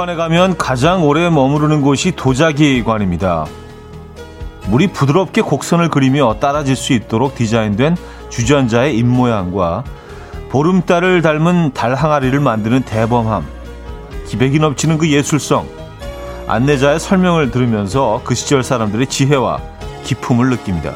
박물관에 가면 가장 오래 머무르는 곳이 도자기관입니다. 물이 부드럽게 곡선을 그리며 따라질 수 있도록 디자인된 주전자의 입모양과 보름달을 닮은 달 항아리를 만드는 대범함, 기백이 넘치는 그 예술성, 안내자의 설명을 들으면서 그 시절 사람들의 지혜와 기품을 느낍니다.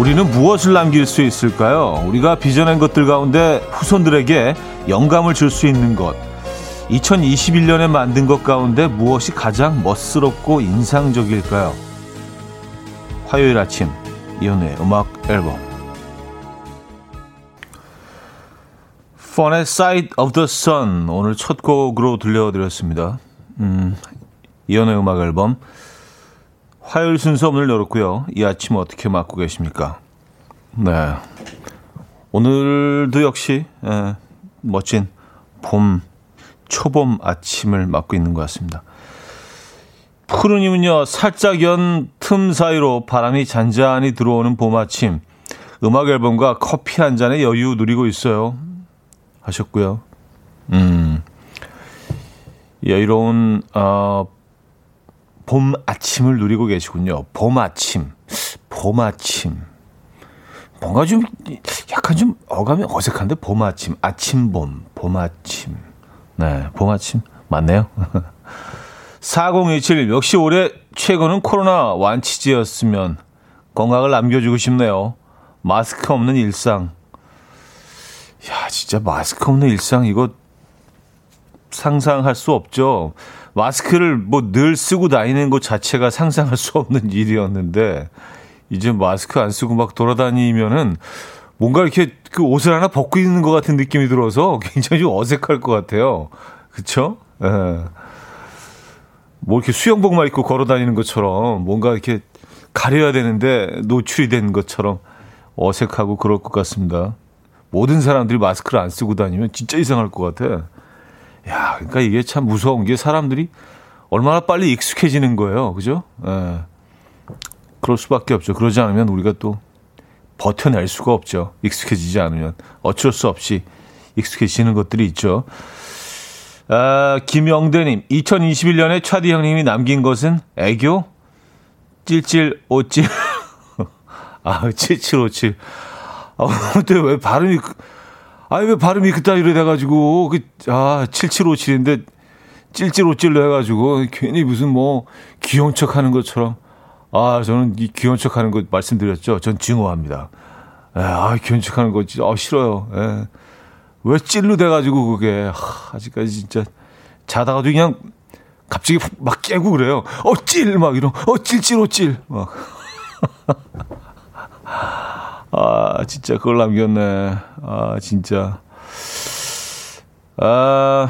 우리는 무엇을 남길 수 있을까요? 우리가 빚어낸 것들 가운데 후손들에게 영감을 줄 수 있는 것. 2021년에 만든 것 가운데 무엇이 가장 멋스럽고 인상적일까요? 화요일 아침 이연의 음악 앨범 펀의 Side of the Sun 오늘 첫 곡으로 들려드렸습니다. 음, 이연의 음악 앨범 화요일 순서 문을 열었고요. 이 아침 어떻게 맞고 계십니까? 네. 오늘도 역시 예, 멋진 봄, 초봄 아침을 맞고 있는 것 같습니다. 푸르님은요, 살짝 연 틈 사이로 바람이 잔잔히 들어오는 봄 아침, 음악 앨범과 커피 한 잔의 여유 누리고 있어요. 하셨고요. 음, 여유로운, 어, 봄 아침을 누리고 계시군요. 봄 아침, 봄 아침. 뭔가 좀 약간 좀 어감이 어색한데 봄 아침, 아침 봄, 봄 아침. 네, 봄 아침 맞네요. 4027 역시 올해 최고는 코로나 완치제였으면 건강을 남겨주고 싶네요. 마스크 없는 일상. 야, 진짜 마스크 없는 일상 이거 상상할 수 없죠. 마스크를 뭐 늘 쓰고 다니는 것 자체가 상상할 수 없는 일이었는데 이제 마스크 안 쓰고 막 돌아다니면은 뭔가 이렇게 그 옷을 하나 벗고 있는 것 같은 느낌이 들어서 굉장히 좀 어색할 것 같아요. 그쵸? 예. 뭐 이렇게 수영복만 입고 걸어 다니는 것처럼 뭔가 이렇게 가려야 되는데 노출이 된 것처럼 어색하고 그럴 것 같습니다. 모든 사람들이 마스크를 안 쓰고 다니면 진짜 이상할 것 같아. 야, 그러니까 이게 참 무서운 게 사람들이 얼마나 빨리 익숙해지는 거예요. 그죠? 예. 그럴 수밖에 없죠. 그러지 않으면 우리가 또 버텨낼 수가 없죠. 익숙해지지 않으면. 어쩔 수 없이 익숙해지는 것들이 있죠. 아, 김영대님, 2021년에 차디 형님이 남긴 것은 애교? 찔찔 오찔. 아, 7757. 아, 근데 왜 발음이, 아니, 왜 발음이 그따위로 돼가지고, 그, 아, 7757인데, 찔찔오찔로 해가지고, 괜히 무슨 뭐, 귀여운 척 하는 것처럼. 아, 저는 이 귀여운 척 하는 거 말씀드렸죠. 전 증오합니다. 에, 예, 아, 귀여운 척 하는 거 아, 싫어요. 에. 예. 왜 찔로 돼가지고 그게, 하, 아직까지 진짜 자다가도 그냥 갑자기 막 깨고 그래요. 어, 찔! 막 이런, 어, 찔찔오 찔! 막. 아, 진짜 그걸 남겼네. 아, 진짜. 아,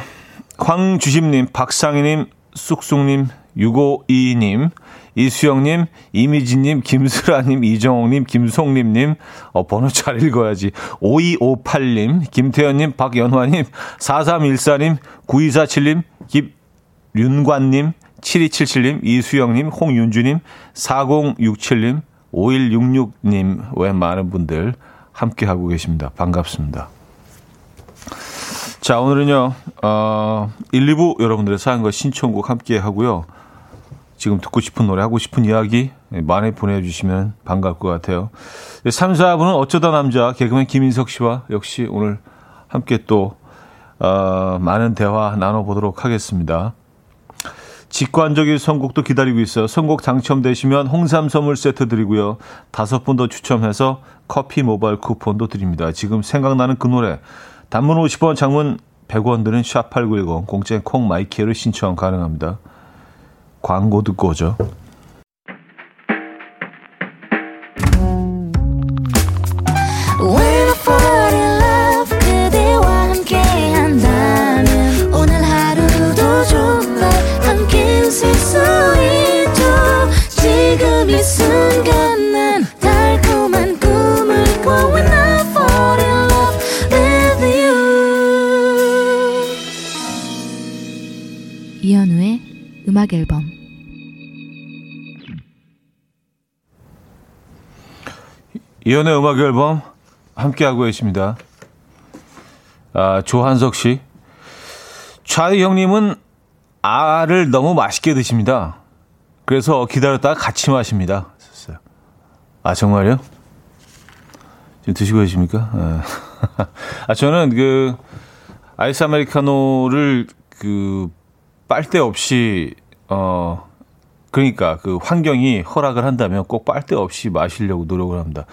황주심님, 박상희님, 쑥쑥님, 652님, 이수영님, 이미지님, 김수라님, 이정옥님, 김송림님, 어, 번호 잘 읽어야지. 5258님, 김태현님, 박연화님, 4314님, 9247님, 김윤관님, 7277님, 이수영님, 홍윤주님, 4067님, 5166님 외 많은 분들 함께하고 계십니다. 반갑습니다. 자, 오늘은요, 어, 1, 2부 여러분들의 사연과 신청곡 함께 하고요. 지금 듣고 싶은 노래, 하고 싶은 이야기 많이 보내주시면 반가울 것 같아요. 3, 4분은 어쩌다 남자 개그맨 김인석 씨와 역시 오늘 함께 또 어, 많은 대화 나눠보도록 하겠습니다. 직관적인 선곡도 기다리고 있어요. 선곡 당첨되시면 홍삼 선물 세트 드리고요. 다섯 분 더 추첨해서 커피 모바일 쿠폰도 드립니다. 지금 생각나는 그 노래 단문 50원 장문 100원 드는 샵8910 공짜인 콩 마이키를 신청 가능합니다. 광고 듣고 오죠. 음악 앨범 이연의 음악 앨범 함께하고 계십니다. 아, 조한석 씨. 좌희 형님은 알을 너무 맛있게 드십니다. 그래서 기다렸다가 같이 마십니다. 아, 정말요? 지금 드시고 계십니까? 예. 아, 저는 그 아이스 아메리카노를 그 빨대 없이 어, 그러니까 그 환경이 허락을 한다면 꼭 빨대 없이 마시려고 노력을 합니다.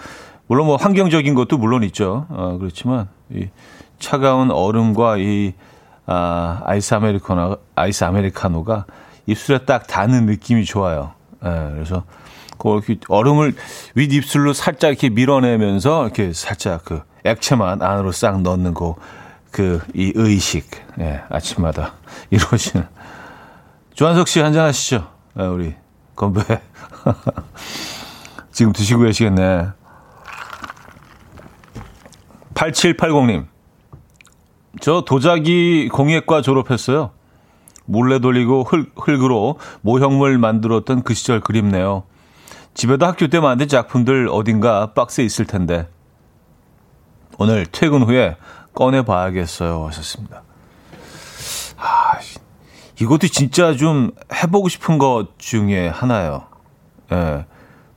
물론 뭐 환경적인 것도 물론 있죠. 어, 그렇지만 이 차가운 얼음과 이 아, 아이스 아메리카노 아이스 아메리카노가 입술에 딱 닿는 느낌이 좋아요. 예, 그래서 그렇게 얼음을 윗 입술로 살짝 이렇게 밀어내면서 이렇게 살짝 그 액체만 안으로 싹 넣는 거 그 이 의식 예, 아침마다 이루어지는 조한석 씨 한잔 하시죠. 예, 우리 건배 지금 드시고 계시겠네. 8780님. 저 도자기 공예과 졸업했어요. 몰래 돌리고 흙, 흙으로 모형물 만들었던 그 시절 그립네요. 집에도 학교 때 만든 작품들 어딘가 박스에 있을 텐데. 오늘 퇴근 후에 꺼내봐야겠어요. 하셨습니다. 아, 이것도 진짜 좀 해보고 싶은 것 중에 하나예요. 예.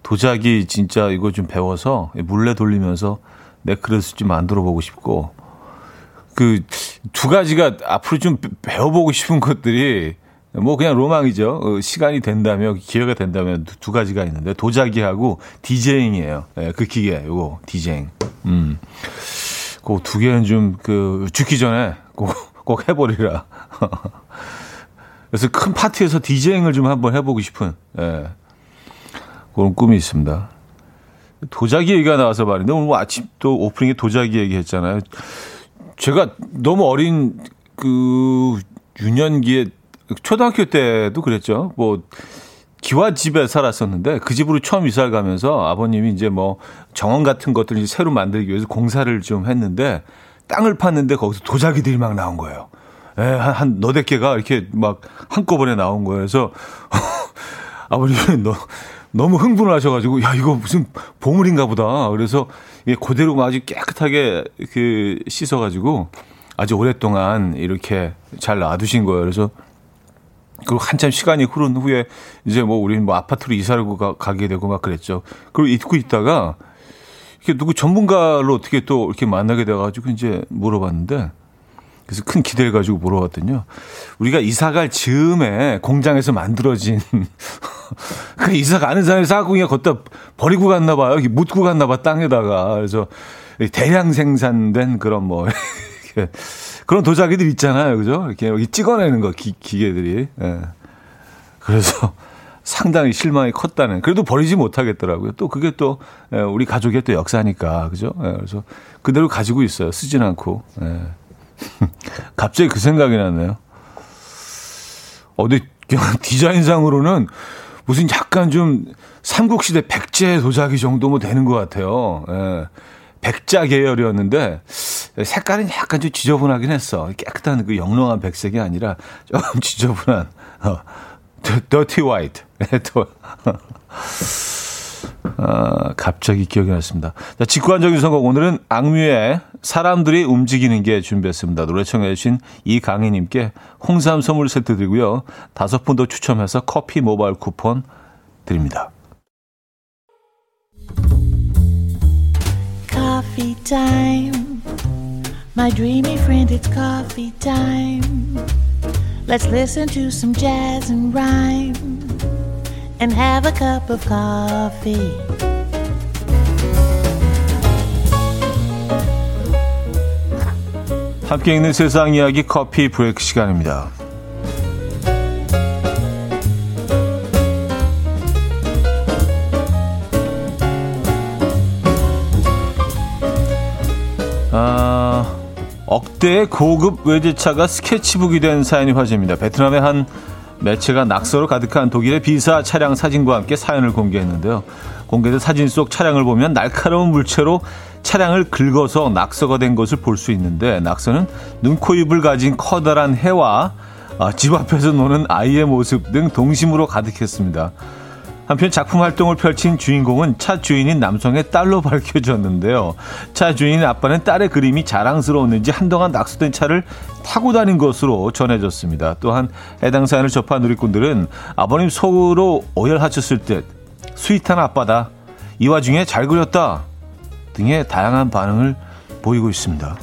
도자기 진짜 이거 좀 배워서 물레 돌리면서 네크레스 좀 만들어 보고 싶고 그 두 가지가 앞으로 좀 배워보고 싶은 것들이 뭐 그냥 로망이죠. 어, 시간이 된다면 기회가 된다면 두, 두 가지가 있는데 도자기하고 디제잉이에요. 예, 그 기계 요거 디제잉. 음. 그 두 개는 좀 그 죽기 전에 꼭, 꼭 해버리라. 그래서 큰 파티에서 디제잉을 좀 한번 해보고 싶은 예, 그런 꿈이 있습니다. 도자기 얘기가 나와서 말인데 오늘 뭐 아침 또 오프닝에 도자기 얘기했잖아요. 제가 너무 어린 그 유년기에 초등학교 때도 그랬죠. 뭐 기와 집에 살았었는데 그 집으로 처음 이사를 가면서 아버님이 이제 뭐 정원 같은 것들을 새로 만들기 위해서 공사를 좀 했는데 땅을 팠는데 거기서 도자기들이 막 나온 거예요. 예, 한, 한 너댓 개가 이렇게 막 한꺼번에 나온. 그래서 아버님이 너 너무 흥분을 하셔가지고 야 이거 무슨 보물인가 보다. 그래서 이게 그대로 아주 깨끗하게 그 씻어가지고 아주 오랫동안 이렇게 잘 놔두신 거예요. 그래서 그리고 한참 시간이 흐른 후에 이제 뭐 우리는 뭐 아파트로 이사를 가, 가게 되고 막 그랬죠. 그리고 잊고 있다가 이렇게 누구 전문가로 어떻게 또 이렇게 만나게 돼가지고 이제 물어봤는데 그래서 큰 기대를 가지고 물어봤더니요. 우리가 이사 갈 즈음에 공장에서 만들어진 그 이사 가는 사람이 싹구이가 걷다 버리고 갔나 봐요. 묻고 갔나 봐 땅에다가. 그래서 대량 생산된 그런 뭐 그런 도자기들 있잖아요. 그죠? 이렇게 여기 찍어내는 거 기, 기계들이. 예. 그래서 상당히 실망이 컸다는. 그래도 버리지 못하겠더라고요. 또 그게 또 예, 우리 가족의 또 역사니까. 그죠? 예, 그래서 그대로 가지고 있어요. 쓰진 않고. 예. 갑자기 그 생각이 났네요. 어디 디자인상으로는 무슨 약간 좀 삼국시대 백제 도자기 정도 뭐 되는 것 같아요. 예. 백자 계열이었는데 색깔은 약간 좀 지저분하긴 했어. 깨끗한 그 영롱한 백색이 아니라 좀 지저분한 어, dirty white. 아, 갑자기 기억이 났습니다. 자, 직관적인 선곡. 오늘은 악뮤의 사람들이 움직이는 게 준비했습니다. 노래 청해 주신 이강희님께 홍삼 선물 세트 드리고요. 다섯 분 더 추첨해서 커피 모바일 쿠폰 드립니다. Coffee. My dreamy friend, it's coffee time. Let's listen to some jazz and rhyme and have a cup of coffee. 함께 읽는 세상 이야기 커피 브레이크 시간입니다. 아, 억대의 고급 외제차가 스케치북이 된 사연이 화제입니다. 베트남의 한 매체가 낙서로 가득한 독일의 비사 차량 사진과 함께 사연을 공개했는데요. 공개된 사진 속 차량을 보면 날카로운 물체로 차량을 긁어서 낙서가 된 것을 볼 수 있는데 낙서는 눈, 코, 입을 가진 커다란 해와 아, 집 앞에서 노는 아이의 모습 등 동심으로 가득했습니다. 한편 작품 활동을 펼친 주인공은 차 주인인 남성의 딸로 밝혀졌는데요. 차 주인인 아빠는 딸의 그림이 자랑스러웠는지 한동안 낙서된 차를 타고 다닌 것으로 전해졌습니다. 또한 해당 사연을 접한 누리꾼들은 아버님 속으로 오열하셨을 때 스윗한 아빠다. 이 와중에 잘 그렸다. 등의 다양한 반응을 보이고 있습니다.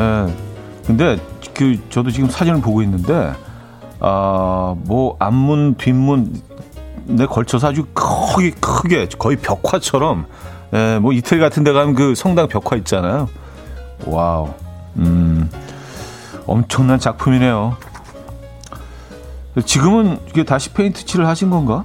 예. 근데 그 저도 지금 사진을 보고 있는데 아뭐 앞문 뒷문 내 걸쳐서 아주 크게 크게 거의 벽화처럼 예, 뭐 이태리 같은 데 가면 그 성당 벽화 있잖아요. wow. 음. 엄청난 작품이네요. 지금은 이게 다시 페인트 칠을 하신 건가?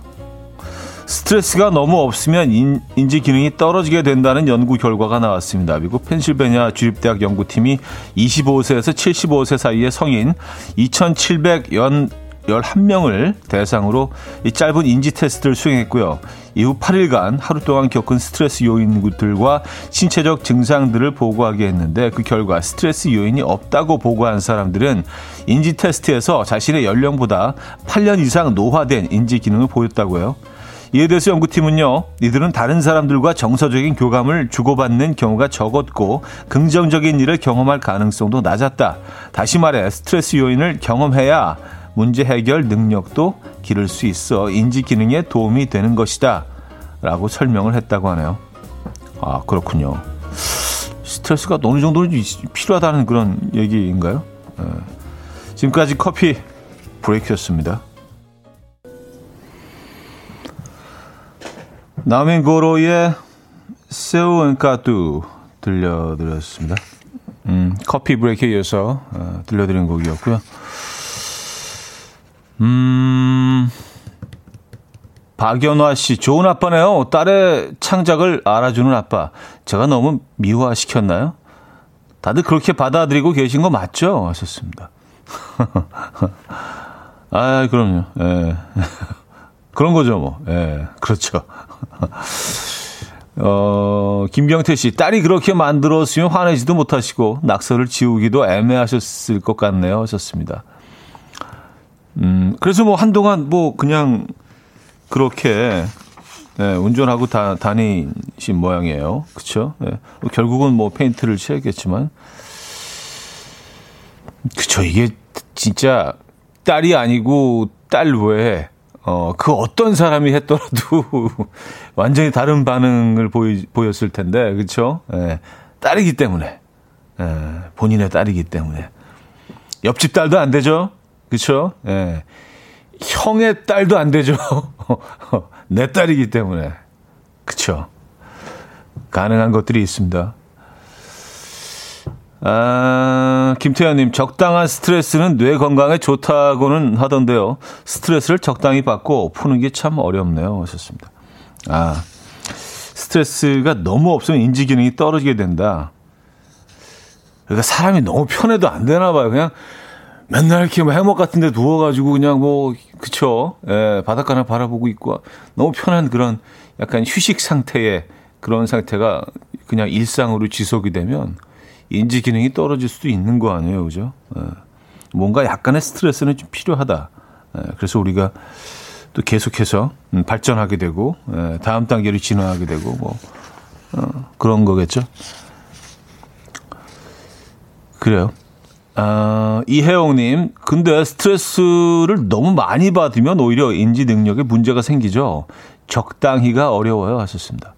스트레스가 너무 없으면 인, 지 기능이 떨어지게 된다는 연구 결과가 나왔습니다. 미국 펜실베니아 주립대학 연구팀이 25세에서 75세 사이의 성인 2,700연 11명을 대상으로 이 짧은 인지 테스트를 수행했고요. 이후 8일간 하루 동안 겪은 스트레스 요인들과 신체적 증상들을 보고하게 했는데 그 결과 스트레스 요인이 없다고 보고한 사람들은 인지 테스트에서 자신의 연령보다 8년 이상 노화된 인지 기능을 보였다고요. 이에 대해서 연구팀은요, 이들은 다른 사람들과 정서적인 교감을 주고받는 경우가 적었고, 긍정적인 일을 경험할 가능성도 낮았다. 다시 말해, 스트레스 요인을 경험해야 문제 해결 능력도 기를 수 있어 인지 기능에 도움이 되는 것이다. 라고 설명을 했다고 하네요. 아, 그렇군요. 스트레스가 어느 정도 필요하다는 그런 얘기인가요? 네. 지금까지 커피 브레이크였습니다. 나민고로의 세우 엔카뚜 들려드렸습니다. 음, 커피 브레이크에 이어서 어, 들려드린 곡이었고요. 음, 박연화 씨, 좋은 아빠네요. 딸의 창작을 알아주는 아빠. 제가 너무 미화시켰나요? 다들 그렇게 받아들이고 계신 거 맞죠? 하셨습니다. 아, 그럼요. 예. 그런 거죠, 뭐. 예, 그렇죠. 어, 김경태 씨, 딸이 그렇게 만들었으면 화내지도 못하시고, 낙서를 지우기도 애매하셨을 것 같네요. 하셨습니다. 음, 그래서 뭐 한동안 뭐 그냥 그렇게, 네, 운전하고 다, 다니신 모양이에요. 그쵸? 네. 결국은 뭐 페인트를 칠했겠지만. 그쵸. 이게 진짜 딸이 아니고 딸 외에 어, 그 어떤 사람이 했더라도 완전히 다른 반응을 보이, 보였을 텐데, 그쵸? 예, 딸이기 때문에. 예, 본인의 딸이기 때문에. 옆집 딸도 안 되죠? 그쵸? 예. 형의 딸도 안 되죠? 내 딸이기 때문에. 그쵸? 가능한 것들이 있습니다. 아, 김태현님, 적당한 스트레스는 뇌 건강에 좋다고는 하던데요. 스트레스를 적당히 받고 푸는 게 참 어렵네요. 하셨습니다. 아, 스트레스가 너무 없으면 인지 기능이 떨어지게 된다. 그러니까 사람이 너무 편해도 안 되나 봐요. 그냥 맨날 이렇게 뭐 해먹 같은 데 누워가지고 그냥 뭐, 그쵸. 예, 바닷가나 바라보고 있고 너무 편한 그런 약간 휴식 상태의 그런 상태가 그냥 일상으로 지속이 되면 인지 기능이 떨어질 수도 있는 거 아니에요, 그죠? 예. 뭔가 약간의 스트레스는 좀 필요하다. 예. 그래서 우리가 또 계속해서 음, 발전하게 되고 예. 다음 단계로 진화하게 되고 뭐 어, 그런 거겠죠. 그래요. 아, 이혜영님, 근데 스트레스를 너무 많이 받으면 오히려 인지 능력에 문제가 생기죠. 적당히가 어려워요. 하셨습니다.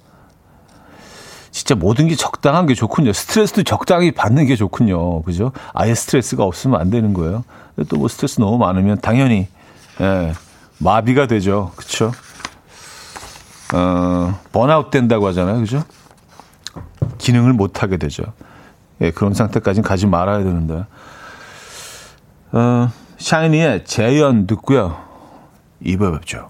진짜 모든 게 적당한 게 좋군요. 스트레스도 적당히 받는 게 좋군요. 그죠? 아예 스트레스가 없으면 안 되는 거예요. 또 뭐 스트레스 너무 많으면 당연히, 예, 마비가 되죠. 그쵸? 어, 번아웃 된다고 하잖아요. 그죠? 기능을 못 하게 되죠. 예, 그런 상태까지는 가지 말아야 되는데. 어, 샤이니의 재연 듣고요. 이번 뵙죠.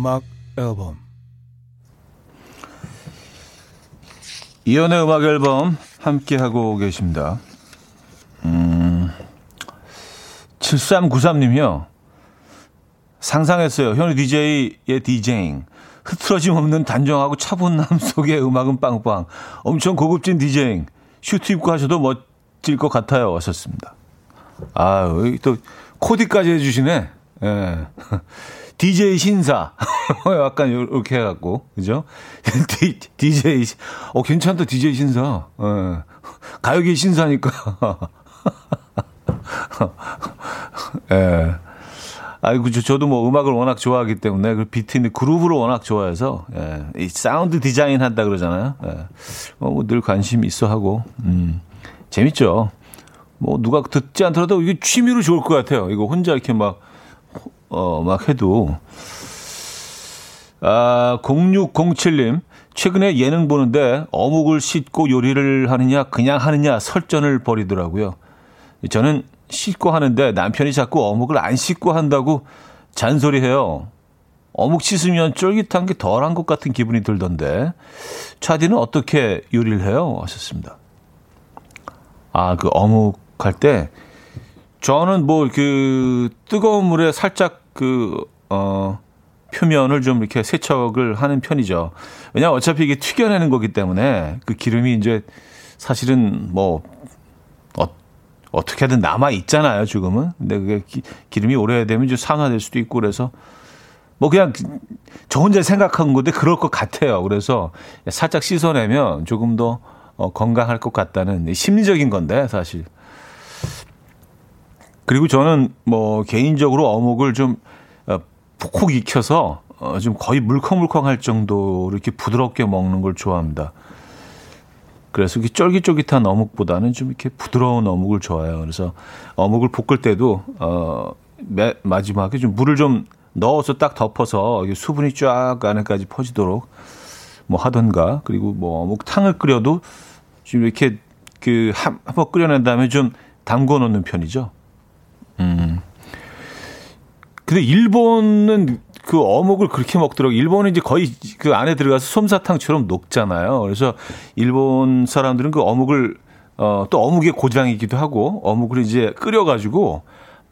음악 앨범 이현우의 음악 앨범 함께 하고 계십니다. 음, 7393님이요. 상상했어요. 현우 DJ의 DJing. 흐트러짐 없는 단정하고 차분함 속의 음악은 빵빵. 엄청 고급진 디제잉. 슈트 입고 하셔도 멋질 것 같아요. 하셨습니다. 아, 또 코디까지 해주시네. 예. DJ 신사. 약간 이렇게 해갖고, 그죠? DJ, 어, 괜찮다, DJ 신사. 예. 가요계 신사니까. 예. 아이고, 저, 저도 뭐 음악을 워낙 좋아하기 때문에 그 비트인데 그룹을 워낙 좋아해서, 예. 이 사운드 디자인 한다 그러잖아요. 예. 뭐, 뭐늘 관심 있어 하고, 음. 재밌죠. 뭐 누가 듣지 않더라도 이게 취미로 좋을 것 같아요. 이거 혼자 이렇게 막, 어, 막 해도. 아, 0607님. 최근에 예능 보는데 어묵을 씻고 요리를 하느냐, 그냥 하느냐 설전을 벌이더라고요. 저는 씻고 하는데 남편이 자꾸 어묵을 안 씻고 한다고 잔소리해요. 어묵 씻으면 쫄깃한 게 덜한 것 같은 기분이 들던데. 차디는 어떻게 요리를 해요? 하셨습니다. 아, 그 어묵 할 때, 저는 뭐 그 뜨거운 물에 살짝 그, 어, 표면을 좀 이렇게 세척을 하는 편이죠. 왜냐면 어차피 이게 튀겨내는 거기 때문에 그 기름이 이제 사실은 뭐, 어, 어떻게든 남아 있잖아요, 지금은. 근데 그게 기, 기름이 오래되면 이제 산화될 수도 있고 그래서 뭐 그냥 저 혼자 생각한 건데 그럴 것 같아요. 그래서 살짝 씻어내면 조금 더 어, 건강할 것 같다는 심리적인 건데 사실. 그리고 저는 뭐 개인적으로 어묵을 좀 어, 푹푹 익혀서 어, 좀 거의 물컹물컹할 정도로 이렇게 부드럽게 먹는 걸 좋아합니다. 그래서 이렇게 쫄깃쫄깃한 어묵보다는 좀 이렇게 부드러운 어묵을 좋아해요. 그래서 어묵을 볶을 때도 어 매, 마지막에 좀 물을 좀 넣어서 딱 덮어서 수분이 쫙 안에까지 퍼지도록 뭐 하던가 그리고 뭐 어묵탕을 끓여도 좀 이렇게 그 한 번 끓여낸 다음에 좀 담궈 놓는 편이죠. 음. 근데 일본은 그 어묵을 그렇게 먹더라고. 일본은 이제 거의 그 안에 들어가서 솜사탕처럼 녹잖아요. 그래서 일본 사람들은 그 어묵을 어, 또 어묵의 고장이기도 하고 어묵을 이제 끓여가지고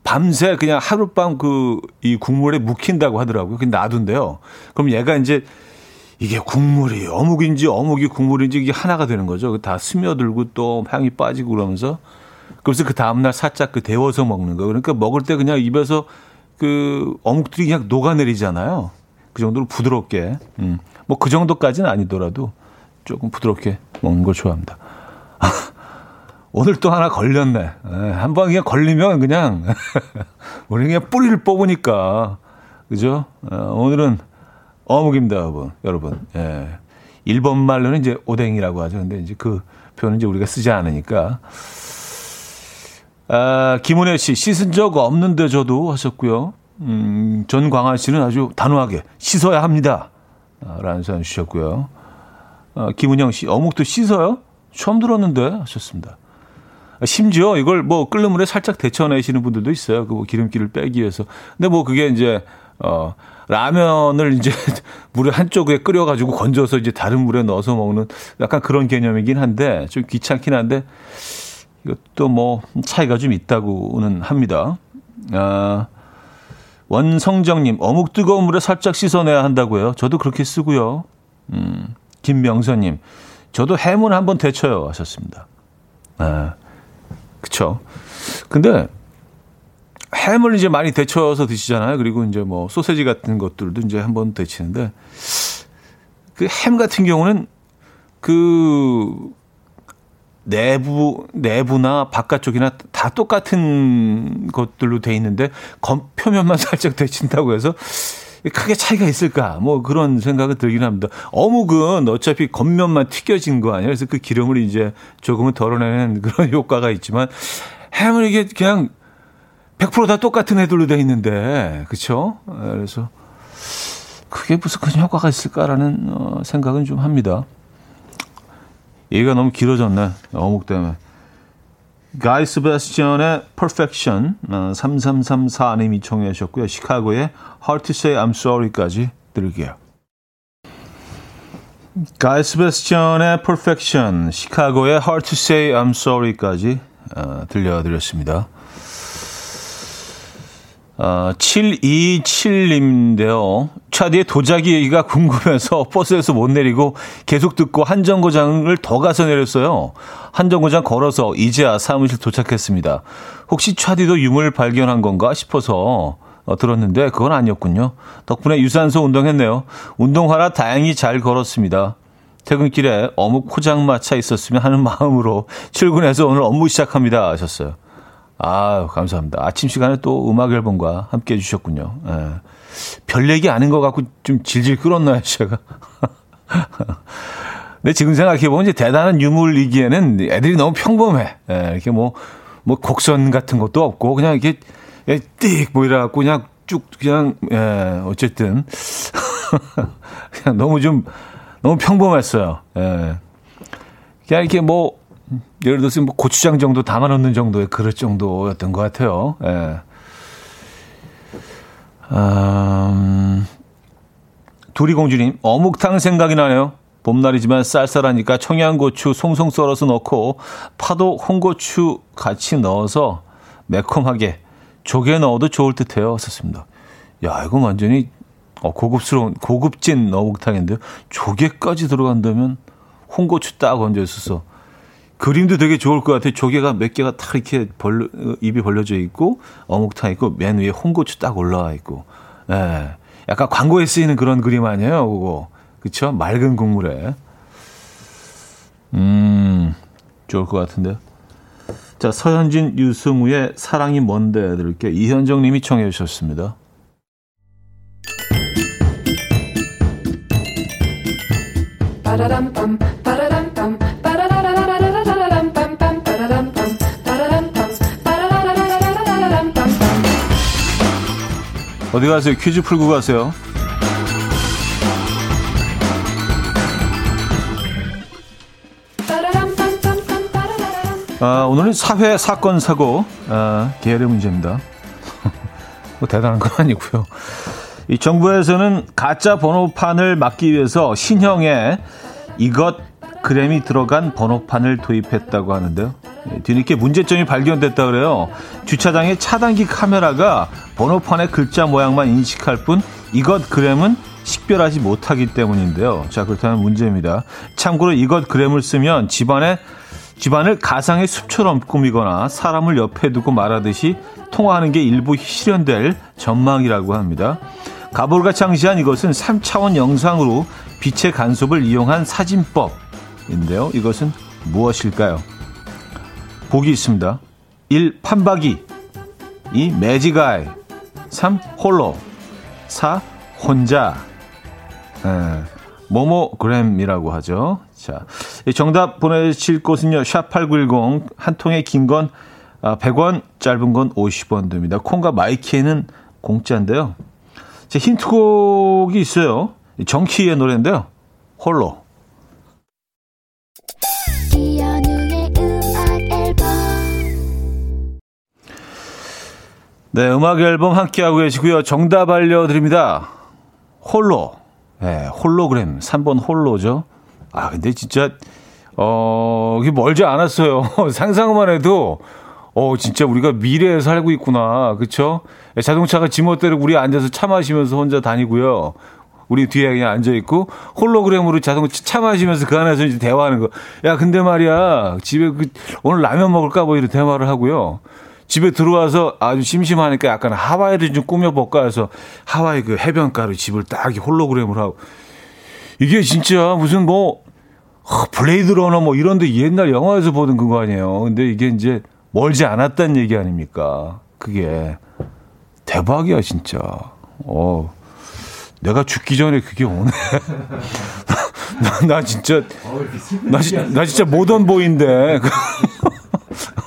밤새 그냥 하룻밤 그 이 국물에 묵힌다고 하더라고요. 근데 놔둔대요. 그럼 얘가 이제 이게 국물이 어묵인지 어묵이 국물인지 이게 하나가 되는 거죠. 다 스며들고 또 향이 빠지고 그러면서 그래서 그 다음날 살짝 그 데워서 먹는 거. 그러니까 먹을 때 그냥 입에서 그 어묵들이 그냥 녹아내리잖아요. 그 정도로 부드럽게. 음. 뭐 그 정도까지는 아니더라도 조금 부드럽게 먹는 걸 좋아합니다. 오늘 또 하나 걸렸네. 예, 한번 그냥 걸리면 그냥 우리 그냥 뿌리를 뽑으니까 그죠? 어, 오늘은 어묵입니다, 여러분. 여러분. 예. 일본 말로는 이제 오뎅이라고 하죠. 근데 이제 그 표현은 이제 우리가 쓰지 않으니까. 아, 김은혜 씨, 씻은 적 없는데 저도 하셨고요. 음, 전광환 씨는 아주 단호하게 씻어야 합니다. 아, 라는 사연 주셨고요. 아, 김은영 씨, 어묵도 씻어요? 처음 들었는데 하셨습니다. 아, 심지어 이걸 뭐 끓는 물에 살짝 데쳐내시는 분들도 있어요. 그 뭐 기름기를 빼기 위해서. 근데 뭐 그게 이제, 어, 라면을 이제 물에 한쪽에 끓여가지고 건져서 이제 다른 물에 넣어서 먹는 약간 그런 개념이긴 한데 좀 귀찮긴 한데 이것도 뭐 차이가 좀 있다고는 합니다. 아, 원성정님, 어묵 뜨거운 물에 살짝 씻어내야 한다고요. 저도 그렇게 쓰고요. 음, 김명선님, 저도 해문 한번 데쳐요. 하셨습니다. 아, 그쵸. 근데 햄을 이제 많이 데쳐서 드시잖아요. 그리고 이제 뭐 소세지 같은 것들도 이제 한번 데치는데 그 햄 같은 경우는 그 내부 내부나 바깥쪽이나 다 똑같은 것들로 돼 있는데 겉표면만 살짝 데친다고 해서 크게 차이가 있을까? 뭐 그런 생각이 들긴 합니다. 어묵은 어차피 겉면만 튀겨진 거 아니에요. 그래서 그 기름을 이제 조금은 덜어내는 그런 효과가 있지만 햄은 이게 그냥 100%다 똑같은 애들로 돼 있는데, 그쵸? 그래서 그게 무슨 큰 효과가 있을까라는 어, 생각은 좀 합니다. 얘기가 너무 길어졌네. 어묵 때문에. 가이 스베스티언의 Perfection, 3334님이 청해 하셨고요. 시카고의 Hard to Say I'm Sorry까지 들을게요. 가이 스베스티언의 Perfection, 시카고의 Hard to Say I'm Sorry까지 어, 들려드렸습니다. 어, 727님인데요. 차디의 도자기 얘기가 궁금해서 버스에서 못 내리고 계속 듣고 한 정거장을 더 가서 내렸어요. 한 정거장 걸어서 이제야 사무실 도착했습니다. 혹시 차디도 유물 발견한 건가 싶어서 어, 들었는데 그건 아니었군요. 덕분에 유산소 운동했네요. 운동하라 다행히 잘 걸었습니다. 퇴근길에 어묵 포장마차 있었으면 하는 마음으로 출근해서 오늘 업무 시작합니다 하셨어요. 아, 감사합니다. 아침 시간에 또 음악 앨범과 함께 해주셨군요. 예. 별 얘기 아닌 것 같고 좀 질질 끌었나요, 제가? 근데 지금 생각해보면 이제 대단한 유물이기에는 애들이 너무 평범해. 예, 이렇게 뭐, 뭐 곡선 같은 것도 없고, 그냥 이렇게, 예, 띡, 뭐 이래갖고 그냥 쭉, 그냥, 예, 어쨌든. 그냥 너무 좀, 너무 평범했어요. 예. 그냥 이렇게 뭐, 예를 들어서 뭐 고추장 정도 담아놓는 정도의 그릇 정도였던 것 같아요. 예. 음, 두리공주님, 어묵탕 생각이 나네요. 봄날이지만 쌀쌀하니까 청양고추 송송 썰어서 넣고 파도 홍고추 같이 넣어서 매콤하게 조개 넣어도 좋을 듯해요. 썼습니다. 야, 이거 완전히 어, 고급스러운 고급진 어묵탕인데요. 조개까지 들어간다면 홍고추 딱 얹어 있어서 그림도 되게 좋을 것 같아요. 조개가 몇 개가 딱 이렇게 벌 입이 벌려져 있고 어묵탕 있고 맨 위에 홍고추 딱 올라와 있고. 예. 약간 광고에 쓰이는 그런 그림 아니에요, 그거. 그쵸? 맑은 국물에. 음, 좋을 것 같은데. 자, 서현진, 유승우의 사랑이 뭔데 들을게요. 이현정 님이 청해 주셨습니다. 어디 가세요? 퀴즈 풀고 가세요. 아, 오늘은 사회 사건 사고 아, 계열의 문제입니다. 뭐 대단한 건 아니고요. 이 정부에서는 가짜 번호판을 막기 위해서 신형의 이것 그램이 들어간 번호판을 도입했다고 하는데요. 예, 뒤늦게 문제점이 발견됐다 그래요. 주차장의 차단기 카메라가 번호판의 글자 모양만 인식할 뿐 이것 그램은 식별하지 못하기 때문인데요. 자, 그렇다면 문제입니다. 참고로 이것 그램을 쓰면 집안에 집안을 가상의 숲처럼 꾸미거나 사람을 옆에 두고 말하듯이 통화하는 게 일부 실현될 전망이라고 합니다. 가볼가 창시한 이것은 3차원 영상으로 빛의 간섭을 이용한 사진법인데요. 이것은 무엇일까요? 보기 있습니다. 1. 판박이 2. 매지가이 3. 홀로 4. 혼자 에, 모모그램이라고 하죠. 자, 정답 보내실 곳은요. 샵8910 한 통에 긴건 100원, 아, 짧은 건 50원 됩니다. 콩과 마이키에는 공짜인데요. 제 힌트곡이 있어요. 정키의 노래인데요. 홀로. 네, 음악 앨범 함께하고 계시고요. 정답 알려드립니다. 홀로. 네, 홀로그램. 3번 홀로죠. 아, 근데 진짜, 어, 이게 멀지 않았어요. 상상만 해도, 어, 진짜 우리가 미래에 살고 있구나. 그쵸? 자동차가 지멋대로 우리 앉아서 차 마시면서 혼자 다니고요. 우리 뒤에 그냥 앉아있고, 홀로그램으로 자동차 차 마시면서 그 안에서 이제 대화하는 거. 야, 근데 말이야. 집에 그, 오늘 라면 먹을까? 뭐 이런 대화를 하고요. 집에 들어와서 아주 심심하니까 약간 하와이를 좀 꾸며볼까 해서 하와이 그 해변가로 집을 딱 홀로그램으로 하고 이게 진짜 무슨 뭐 Blade Runner 뭐 이런데 옛날 영화에서 보던 그거 아니에요. 근데 이게 이제 멀지 않았다는 얘기 아닙니까? 그게 대박이야 진짜. 어. 내가 죽기 전에 그게 오네. 나, 나 진짜 나, 나 진짜 모던 보인데.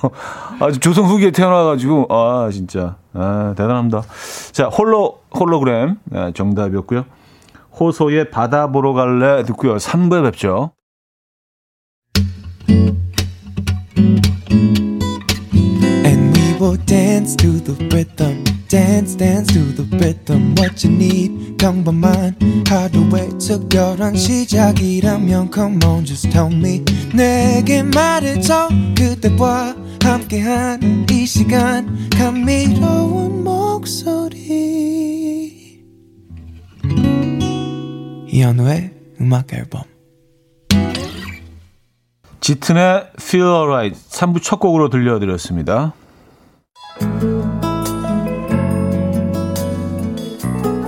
아주 조선 후기에 태어나가지고, 아, 진짜. 아, 대단합니다. 자, 홀로, 홀로그램. 아, 정답이었고요. 호소의 바다 보러 갈래 듣고요. 3부에 뵙죠. Dance to the rhythm dance dance to the rhythm what you need 평범한 하루의 특별한 시작이라면 come on just tell me 내게 말해줘 그대와 함께한 이 시간 감미로운 목소리 이현우의 음악 앨범 짙은의 Feel Alright 3부 첫 곡으로 들려드렸습니다.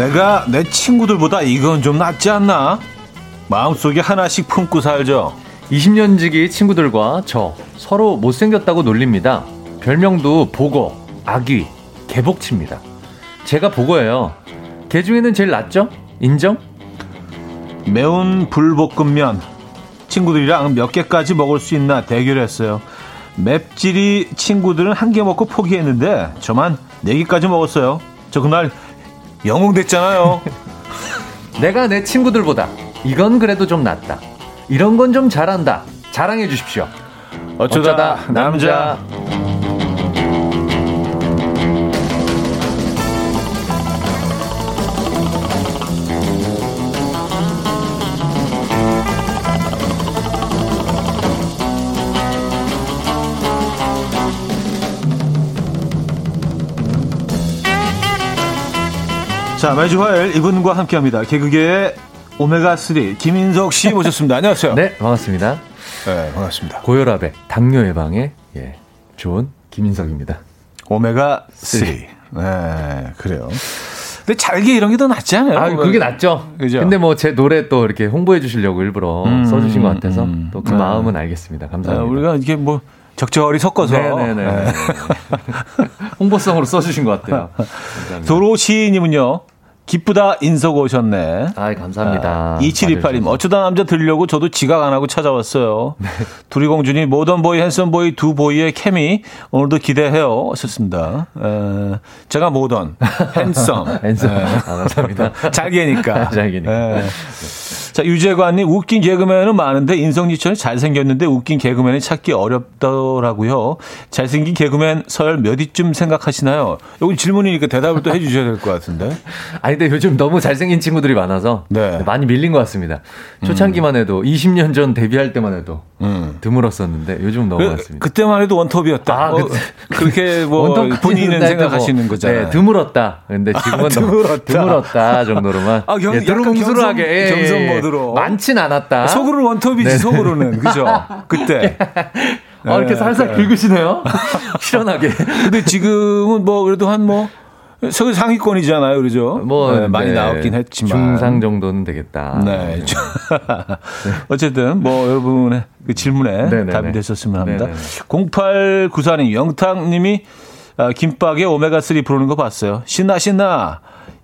내가 내 친구들보다 이건 좀 낫지 않나? 마음속에 하나씩 품고 살죠. 20년 지기 친구들과 저 서로 못생겼다고 놀립니다. 별명도 보거, 아귀, 개복치입니다. 제가 보거예요. 개 중에는 제일 낫죠? 인정? 매운 불볶음면 친구들이랑 몇 개까지 먹을 수 있나 대결했어요. 맵찔이 친구들은 한 개 먹고 포기했는데 저만 네 개까지 먹었어요. 저 그날 영웅 됐잖아요. 내가 내 친구들보다 이건 그래도 좀 낫다. 이런 건 좀 잘한다. 자랑해 주십시오. 어쩌다, 어쩌다 남자. 남자. 자, 매주 화요일 이분과 함께 합니다. 개그계의 오메가3 김인석 씨 모셨습니다. 안녕하세요. 네, 반갑습니다. 네, 반갑습니다. 고혈압에 당뇨 예방에 예, 좋은 김인석입니다. 오메가3. 네, 그래요. 근데 잘게 이런 게 더 낫지 않아요? 아, 그게 낫죠. 그죠? 근데 뭐 제 노래 또 이렇게 홍보해 주시려고 일부러 음, 써주신 것 같아서 음, 또그 네. 마음은 알겠습니다. 감사합니다. 아, 우리가 이게 뭐 적절히 섞어서 네네네. 네. 홍보성으로 써주신 것 같아요. 도로시님은요. 기쁘다 인석 오셨네. 아, 감사합니다. 아, 2728님, 어쩌다 남자 들려고 저도 지각 안 하고 찾아왔어요. 네. 두리 공주님, 모던보이, 핸섬보이 두 보이의 케미, 오늘도 기대해요. 하셨습니다. 에, 제가 모던, 핸섬. 핸섬. 아, 감사합니다. 잘게니까. 잘게니까. 에. 자, 유재관님, 웃긴 개그맨은 많은데 인성지처럼 잘생겼는데 웃긴 개그맨이 찾기 어렵더라고요. 잘생긴 개그맨 설 몇 위쯤 생각하시나요? 여기 질문이니까 대답을 또 해주셔야 될 것 같은데. 아니, 근데 요즘 너무 잘생긴 친구들이 많아서 네. 많이 밀린 것 같습니다. 초창기만 해도 20년 전 데뷔할 때만 해도 음. 드물었었는데 요즘 너무 그, 많습니다. 그때만 해도 원톱이었다. 아, 뭐, 그렇게 뭐 본인은 생각하시는 뭐, 거잖아요. 네, 드물었다. 근데 지금은 아, 드물었다. 드물었다 정도로만. 아, 경, 예, 예, 예, 겸손 모드로. 많진 않았다. 속으로는 원톱이지 네. 속으로는 그죠? 그때. 아, 이렇게 살살 네. 긁으시네요. 시원하게. 근데 지금은 뭐 그래도 한뭐 서울 상위권이잖아요, 그러죠? 뭐 네, 많이 네. 나왔긴 했지만 중상 정도는 되겠다. 네. 네. 어쨌든 뭐 여러분의 그 질문에 네네네. 네, 답이 네. 되셨으면 합니다. 0894님 영탁님이 아, 김밥에 오메가 3 부르는 거 봤어요. 신나 신나.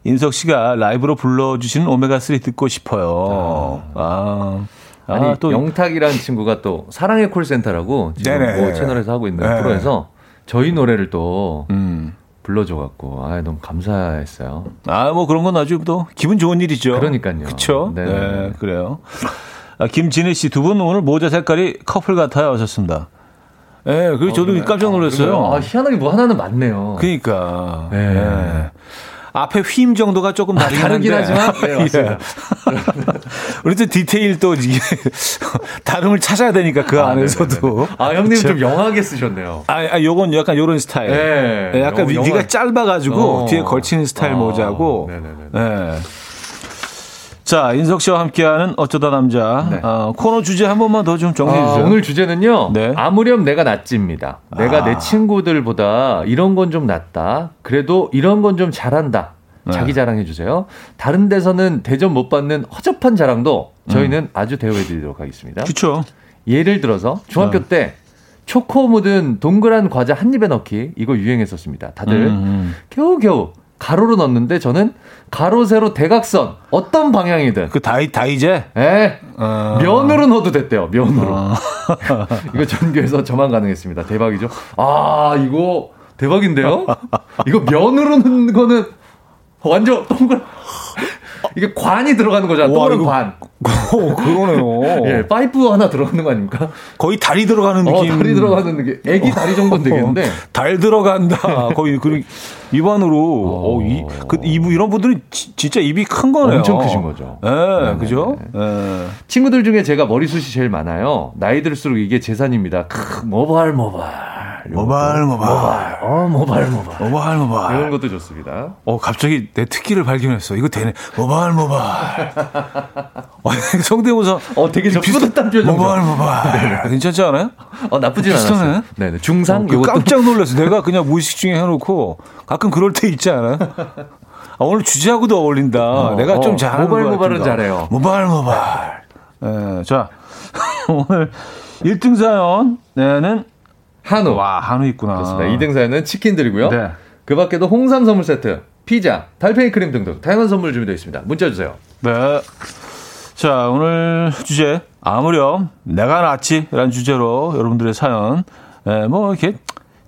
인석 씨가 라이브로 불러주시는 오메가3 듣고 싶어요. 아. 아, 아 니, 또 영탁이라는 친구가 또 사랑의 콜센터라고 지금 네네. 뭐 채널에서 하고 있는 네. 프로에서 저희 노래를 또 음. 불러줘갖고 아 너무 감사했어요. 아 뭐 그런 건 아주 또 기분 좋은 일이죠. 그러니까요. 그렇죠. 네, 그래요. 아, 김진혜 씨 두 분 오늘 모자 색깔이 커플 같아요 하셨습니다. 예, 네, 그리고 어, 저도 그래. 깜짝 놀랐어요. 아, 희한하게 뭐 하나는 맞네요. 그러니까. 네. 네. 앞에 휘임 정도가 조금 다르긴, 아, 다르긴 하지만 네, 맞습니다. 예. 우리 또 디테일 또 이게 다름을 찾아야 되니까 그 아, 안에서도. 네네네. 아 형님? 좀 영하게 쓰셨네요. 아, 아 요건 약간 요런 스타일. 네. 네 약간 위, 가 짧아가지고 어. 뒤에 걸치는 스타일 어. 모자고. 네네네. 네. 자, 인석 씨와 함께하는 어쩌다 남자. 네. 어, 코너 주제 한 번만 더 좀 정리해 주세요. 아, 오늘 주제는요. 네. 아무렴 내가 낫지입니다. 내가 아. 내 친구들보다 이런 건 좀 낫다. 그래도 이런 건 좀 잘한다. 네. 자기 자랑해 주세요. 다른 데서는 대접 못 받는 허접한 자랑도 저희는 음. 아주 대우해 드리도록 하겠습니다. 그렇죠. 예를 들어서 중학교 네. 때 초코 묻은 동그란 과자 한 입에 넣기 이거 유행했었습니다. 다들 음. 음. 겨우겨우 가로로 넣는데 저는 가로 세로 대각선 어떤 방향이든. 그 다이 다이제? 예. 어... 면으로 넣어도 됐대요 면으로. 어... 이거 전교에서 저만 가능했습니다. 대박이죠? 아 이거 대박인데요? 이거 면으로 넣는 거는 완전 동그란 이게 관이 들어가는 거잖아. 동그란 관. 어, 그러네요. 예, 파이프 하나 들어가는 거 아닙니까? 거의 다리 들어가는 어, 느낌. 어, 다리 들어가는 느낌. 애기 다리 정도는 되겠는데. 달 들어간다. 거의 그 입안으로. 어, 어 이, 그, 이부 이런 분들은 지, 진짜 입이 큰 거네요. 엄청 크신 거죠. 예, 네, 그죠? 네. 친구들 중에 제가 머리숱이 제일 많아요. 나이 들수록 이게 재산입니다. 크, 모발 모발. 모발, 모발. 어, 모발, 모발. 모발, 모발. 이런 것도 좋습니다. 어, 갑자기 내 특기를 발견했어. 이거 되네. 모발, 모발. 어, 성대모사. 어, 되게 접근했단 표정. 모발, 모발. 네. 괜찮지 않아요? 어, 나쁘진 않았어요. 네 네. 중상? 어, 그 깜짝 놀랐어. 내가 그냥 무의식 중에 해 놓고 가끔 그럴 때 있지 않아요? 아, 오늘 주제하고도 어울린다. 어, 내가 좀 어, 잘하는 모발, 모발은 잘해요. 모발, 모발. 네, 자, 오늘 1등 사연에는 한우. 와, 한우 있구나. 그렇습니다. 2등 사연은 치킨 드리고요. 네. 그 밖에도 홍삼 선물 세트, 피자, 달팽이 크림 등등 다양한 선물 준비되어 있습니다. 문자 주세요. 네. 자, 오늘 주제 아무렴 내가 낫지라는 주제로 여러분들의 사연 예, 뭐 이렇게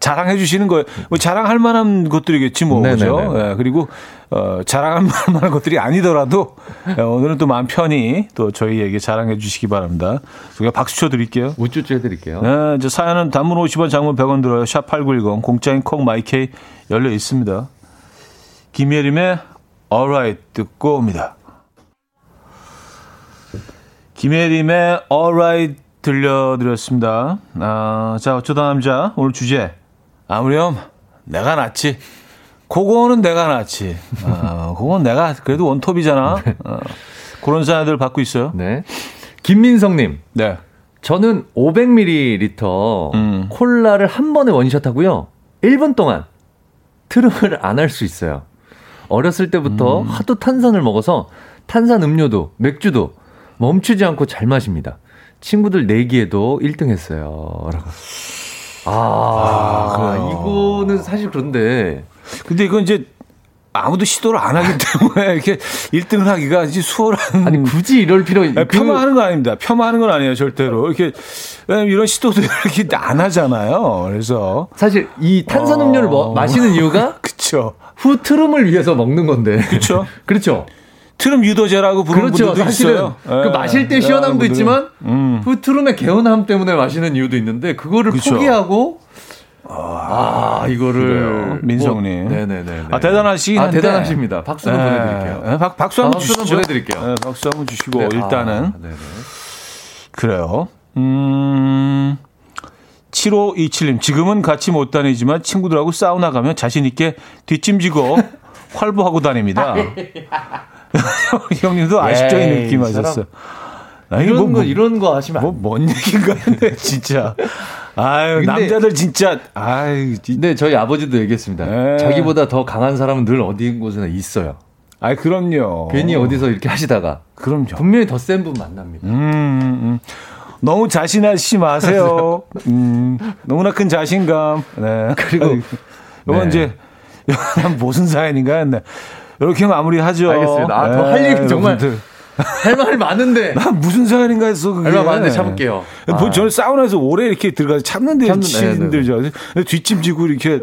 자랑해 주시는 거예요. 뭐 자랑할 만한 것들이겠지 뭐 그죠? 예, 그리고 어, 자랑할 만한 것들이 아니더라도 예, 오늘은 또 마음 편히 또 저희에게 자랑해 주시기 바랍니다. 저희가 박수 쳐 드릴게요. 우쭈쭈 해 드릴게요. 네, 이제 사연은 단문 50원, 장문 100원 들어요. 샵 8910 공짜인 콩 마이케이 열려 있습니다. 김예림의 Alright 듣고 옵니다. 김예림의 Alright 들려드렸습니다. 아, 자, 어쩌다 남자 오늘 주제 아무렴 내가 낫지. 그거는 내가 낫지. 아, 그건 내가 그래도 원톱이잖아. 어, 그런 사연들 받고 있어요. 네. 김민성님. 네. 저는 500ml 음. 콜라를 한 번에 원샷 하고요. 1분 동안 트름을 안 할 수 있어요. 어렸을 때부터 음. 하도 탄산을 먹어서 탄산 음료도 맥주도 멈추지 않고 잘 마십니다. 친구들 내기에도 1등 했어요. 라고. 아, 아 이거는 사실 그런데. 근데 이건 이제 아무도 시도를 안 하기 때문에 이렇게 1등을 하기가 이제 수월한. 아니, 굳이 이럴 필요. 그... 폄하하는 건 아닙니다. 폄하하는 건 아니에요, 절대로. 이렇게, 왜냐면 이런 시도도 이렇게 안 하잖아요. 그래서. 사실 이 탄산음료를 어... 마시는 이유가. 그쵸. 후 트름을 위해서 먹는 건데. 그렇죠. 그렇죠. 트름 유도제라고 부르는 그렇죠. 분들도 사실은 있어요. 그 마실 때 예, 시원함도 있지만 음. 후 트름의 개운함 때문에 마시는 이유도 있는데 그거를 그쵸. 포기하고 아, 아 이거를. 민성님. 뭐, 네네네. 아 대단하시긴 아, 대단하십니다. 박수 한번 네. 보내드릴게요. 네, 박, 박수 한번 아, 주시죠. 보내드릴게요. 네, 박수 한번 주시고 네. 일단은 아, 그래요. 음. 7527님, 지금은 같이 못 다니지만 친구들하고 사우나 가면 자신있게 뒷짐지고 활보하고 다닙니다. 형님도 아쉽적인 느낌 하셨어요. 아, 이런 뭐, 거, 뭐, 이런 거 하시면 뭐, 뭔 얘기인가 근데 진짜. 아유, 남자들 진짜, 아유. 근데 저희 아버지도 얘기했습니다. 에. 네. 자기보다 더 강한 사람은 늘 어디 곳에나 있어요. 아 그럼요. 괜히 어디서 이렇게 하시다가. 그럼요. 분명히 더 센 분 만납니다. 음, 음, 음. 너무 자신하시 마세요. 음, 너무나 큰 자신감. 네. 그리고, 이건 네. 이제, 무슨 사연인가 했네. 이렇게 마무리하죠. 알겠습니다. 아, 더할 얘기 정말 할 말 많은데. 나 무슨 사연인가 했어, 그게. 할말 많은데 참을게요. 아. 저는 사우나에서 오래 이렇게 들어가서 참는데 참는- 힘들죠. 뒷짐 지고 이렇게.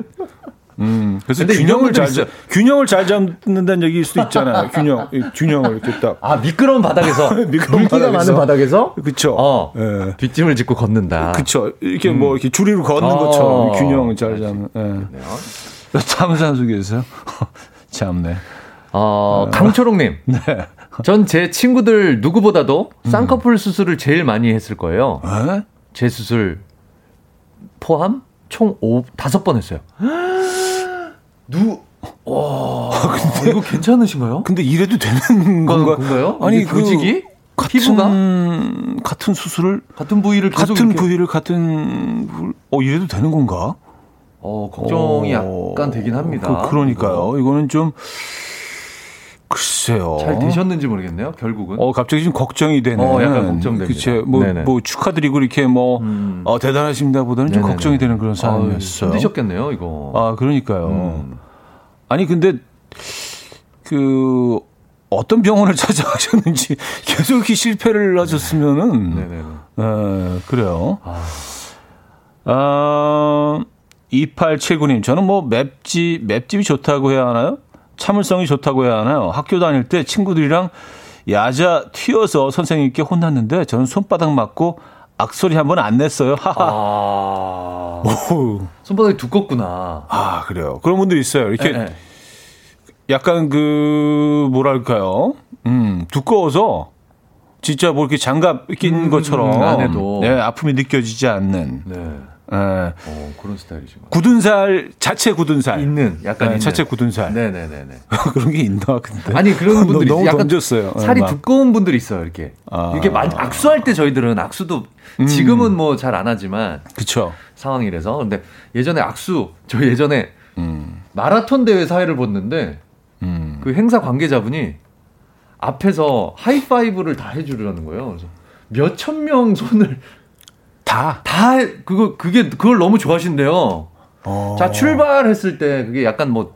음, 그래서 균형을 잘, 있어요. 잡- 균형을 잘 잡는다는 얘기일 수도 있잖아요. 균형, 이 균형을 이렇게 딱. 아, 미끄러운 바닥에서. 미끄러운 물기가 바닥에서. 많은 바닥에서. 그쵸. 어. 예. 뒷짐을 짚고 걷는다. 그쵸. 이렇게 뭐 이렇게 줄이로 걷는 어. 것처럼 균형을 잘 잡는. 예. 참산 속에서요? 참네. 어, 강초롱님. 네. 전 제 친구들 누구보다도 쌍꺼풀 수술을 제일 많이 했을 거예요. 에? 제 수술 포함 총 5, 5번 했어요. 누, 와, 이거 괜찮으신가요? 근데 이래도 되는 건가? 건가요? 아니, 이게 조직이? 같은, 피부가? 같은 수술을 같은 부위를 같은 이렇게- 부위를 같은 어 이래도 되는 건가? 어, 걱정이 어, 약간 되긴 합니다. 그, 러니까요 이거는 좀 글쎄요. 잘 되셨는지 모르겠네요. 결국은. 어 갑자기 좀 걱정이 되네. 어, 약간 걱정됩니다. 그치. 뭐, 네네. 뭐 축하드리고 이렇게 뭐 음. 어, 대단하십니다보다는 좀. 걱정이 되는 그런 상황이었어요. 힘드셨겠네요, 이거. 아 그러니까요. 음. 아니 근데 그 어떤 병원을 찾아가셨는지 계속 이렇게 실패를 하셨으면은 네네네. 에, 그래요. 아. 아, 2879님, 저는 뭐 맵집, 맵집이 좋다고 해야 하나요? 참을성이 좋다고 해야 하나요? 학교 다닐 때 친구들이랑 야자 튀어서 선생님께 혼났는데 저는 손바닥 맞고 악소리 한 번 안 냈어요. 하하. 아. 오. 손바닥이 두껍구나. 아, 그래요. 그런 분들 있어요. 이렇게 네, 네. 약간 그, 뭐랄까요. 음, 두꺼워서 진짜 뭐 이렇게 장갑 낀 음, 것처럼 음. 네, 아픔이 느껴지지 않는. 네. 예. 어, 그런 스타일이시구나. 굳은 살, 자체 굳은 살. 있는, 약간 네. 자체 굳은 살. 네네네네. 그런 게 있나, 근데. 아니, 그런 분들이 너무 약간 던졌어요. 살이 막. 두꺼운 분들이 있어요, 이렇게. 아. 이렇게 많이, 악수할 때 저희들은 악수도 지금은 뭐잘 안 하지만 그쵸. 상황이라서. 근데 예전에 악수, 저 예전에 음, 마라톤 대회 사회를 봤는데 음. 그 행사 관계자분이 앞에서 하이파이브를 다 해주려는 거예요. 그래서 몇천 명 손을 다. 다 해- 그거 그게 그걸 너무 좋아하신대요. 어. 자 출발했을 때 그게 약간 뭐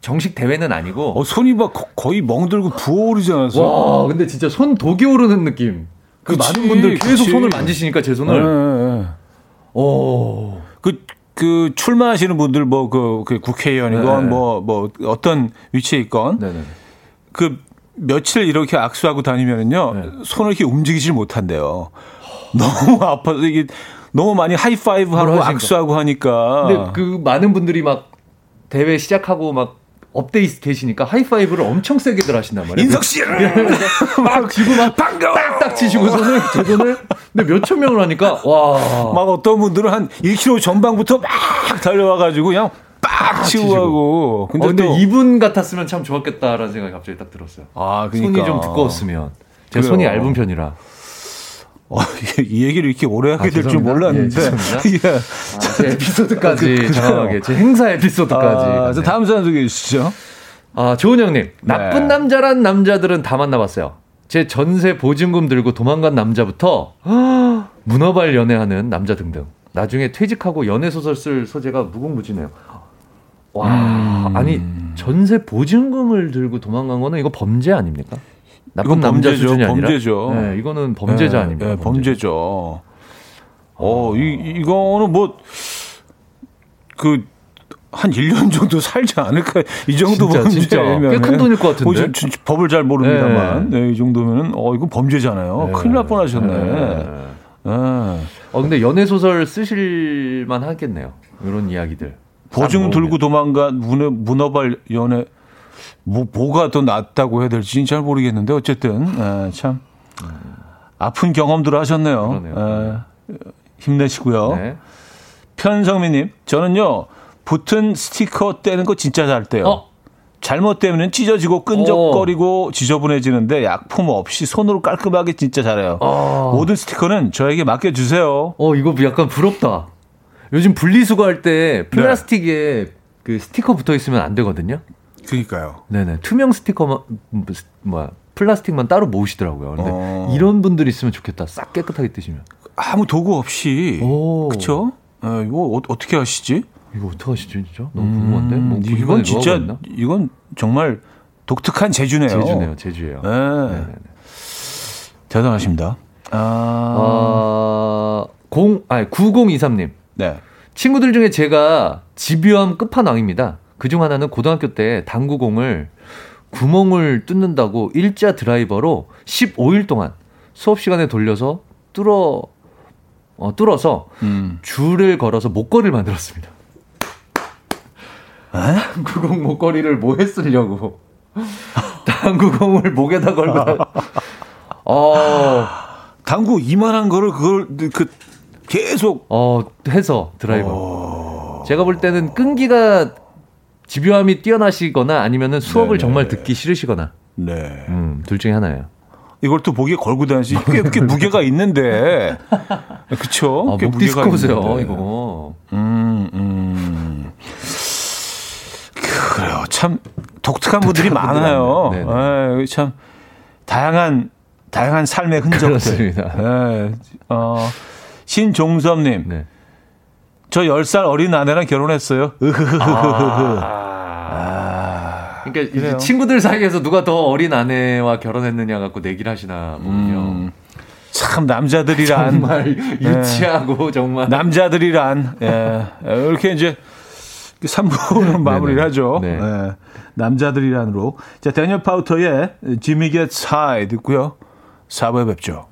정식 대회는 아니고 어, 손이 막 거- 거의 멍들고 부어오르지 않았어? 와 근데 진짜 손 독이 오르는 느낌. 그 그치, 많은 분들 계속 그치. 손을 만지시니까 제 네, 손을 네. 오 그, 그, 출마하시는 분들, 뭐, 그, 그 국회의원이건, 네. 뭐, 뭐, 어떤 위치에 있건, 네네 그, 며칠 이렇게 악수하고 다니면은요, 네. 손을 이렇게 움직이질 못한대요. 너무 아파서, 이게, 너무 많이 하이파이브 하고. 악수하고 하니까. 근데 그 많은 분들이 막 대회 시작하고 막 up돼 계시니까 하이파이브를 엄청 세게들 하신단 말이에요. 인석 씨를 막 쥐고 막 반가워! 딱딱 치시고 손을 제 손을 근데 몇천 명을 하니까 와 막 어떤 분들은 한 1km 전방부터 막 달려와가지고 그냥 빡 치고. 하고. 근데, 어, 근데 또 이분 같았으면 참 좋았겠다라는 생각이 갑자기 딱 들었어요. 아, 그러니까. 손이 좀 두꺼웠으면 제. 손이 얇은 편이라 어, 이 얘기를 이렇게 오래 하게 아, 될줄 죄송합니다. 몰랐는데. 예. 예. 아, 제 에피소드까지 그- 그래요. 정확하게 제 행사 에피소드까지 아, 저 갔네요. 다음 사연 소개해 주시죠. 아, 조은영님. 나쁜 네. 남자란 남자들은 다 만나봤어요. 제 전세 보증금 들고 도망간 남자부터 문어발 연애하는 남자 등등. 나중에 퇴직하고 연애 소설 쓸 소재가 무궁무진해요. 와, 음. 아니, 전세 보증금을 들고 도망간 거는 이거 범죄 아닙니까? 나쁜 이건 남자 범죄죠, 수준이 아니라. 범죄죠. 네, 이거는 범죄자 예, 아닙니까? 예, 범죄죠. 어, 이, 이거는 뭐, 그, 한 1년 정도 살지 않을까. 이 정도 진짜. 범죄면. 꽤큰 돈일 것 같은데? 뭐, 저- 저- 법을 잘 모릅니다만. 네. 이 정도면은, 어, 이건 범죄잖아요. 네. 큰일 날 뻔 하셨네. 네. 예. 어, 근데 연애소설 쓰실만 하겠네요. 이런 이야기들. 보증 싹 들고. 도망간 문어, 문어발 연애, 뭐, 뭐가 더 낫다고 해야 될지 잘 모르겠는데, 어쨌든, 예, 참, 아픈 경험들을 하셨네요. 그러네요. 예, 힘내시고요. 네. 편성민님, 저는요, 붙은 스티커 떼는 거 진짜 잘 떼요. 어? 잘못되면 찢어지고 끈적거리고 지저분해지는데 약품 없이 손으로 깔끔하게 진짜 잘해요. 어. 모든 스티커는 저에게 맡겨주세요. 어, 이거 약간 부럽다. 요즘 분리수거 할 때 플라스틱에 그 스티커 붙어 있으면 안 되거든요. 그러니까요. 네네. 투명 스티커만, 뭐야, 플라스틱만 따로 모으시더라고요. 근데 어. 이런 분들 있으면 좋겠다. 싹 깨끗하게 뜨시면. 아무 도구 없이. 오. 그쵸? 어, 이거 어, 어떻게 하시지? 이거 어떡하시지, 진짜? 너무 궁금한데? 뭐 음, 이건 이건 진짜. 이건 정말 독특한 제주네요. 제주네요, 제주예요. 네. 네네네. 대단하십니다. 아, 어, 0, 아니, 9023님. 네. 친구들 중에 제가 집요함 끝판왕입니다. 그중 하나는 고등학교 때 당구공을 구멍을 뚫는다고 일자 드라이버로 15일 동안 수업 시간에 돌려서 뚫어 어, 뚫어서 음. 줄을 걸어서 목걸이를 만들었습니다. 당구공 목걸이를 뭐에 쓰려고? 당구공을 목에다 걸고. 어. 당구 이만한 거를 그걸 그 계속 어 해서 드라이버. 오. 제가 볼 때는 끈기가 집요함이 뛰어나시거나 아니면은 수업을 네네. 정말 듣기 싫으시거나. 네. 음, 둘 중에 하나예요. 이걸 또 목에 걸고 다니시 꽤, 꽤 무게가 있는데. 그쵸? 아, 꽤 무게가 있어요, 이거. 음, 음. 그래요. 참 독특한 분들이 많아요. 네, 참 다양한 다양한 삶의 흔적들. 그렇습니다. 네. 어, 신종섭님. 네. 저 10살 어린 아내랑 결혼했어요. 으흐흐흐흐흐. 아. 그러니까 이제 친구들 사이에서 누가 더 어린 아내와 결혼했느냐 갖고 내기를 하시나 보군요. 음, 참 남자들이란 정말 예. 유치하고 예. 정말 남자들이란 예. 이렇게 이제 3부는 마무리를 하죠. 네. 예. 남자들이란으로 자 데니얼 파우터의 Jimmy Gets High 듣고요. 4부에 뵙죠.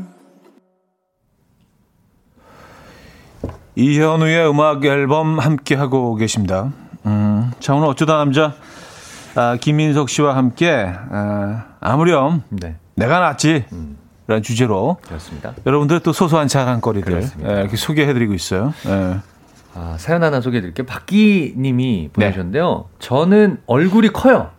이현우의 음악 앨범 함께하고 계십니다. 음, 자, 오늘 어쩌다 남자, 아, 김민석 씨와 함께, 아, 아무렴, 네. 내가 낫지. 음. 라는 주제로. 그렇습니다. 여러분들 또 소소한 자랑거리들 예, 이렇게 소개해드리고 있어요. 예. 아, 사연 하나 소개해드릴게요. 박기 님이 보내주셨는데요. 네. 저는 얼굴이 커요.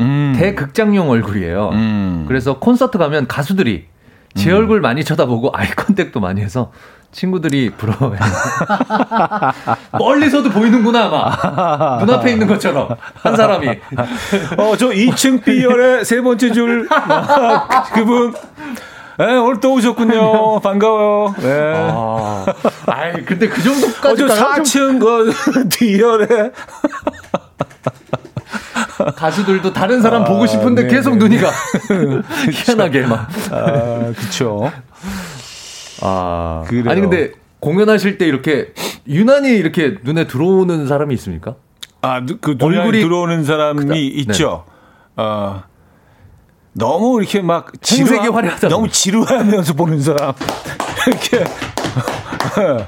음. 대극장용 얼굴이에요. 음. 그래서 콘서트 가면 가수들이 제 음. 얼굴 많이 쳐다보고 eye contact도 많이 해서 친구들이 부러워요. 멀리서도 보이는구나, 막. 눈앞에 있는 것처럼. 한 사람이. 어, 저 2층 B열의 세 번째 줄. 그분. 네, 오늘 또 오셨군요. 반가워요. 네. 아, 아이, 근데 그 정도까지. 어, 저 4층, 그, D열에. 가수들도 다른 사람 아, 보고 싶은데 네네. 계속 눈이 가. 희한하게 막. 아, 그쵸. 아, 그래요. 아니 근데 공연하실 때 이렇게 유난히 이렇게 눈에 들어오는 사람이 있습니까? 아, 그 얼굴이 들어오는 사람이 그다, 있죠. 네. 어. 너무 이렇게 막 지루하, 화려하다. 너무 지루하면서 보는 사람. 이렇게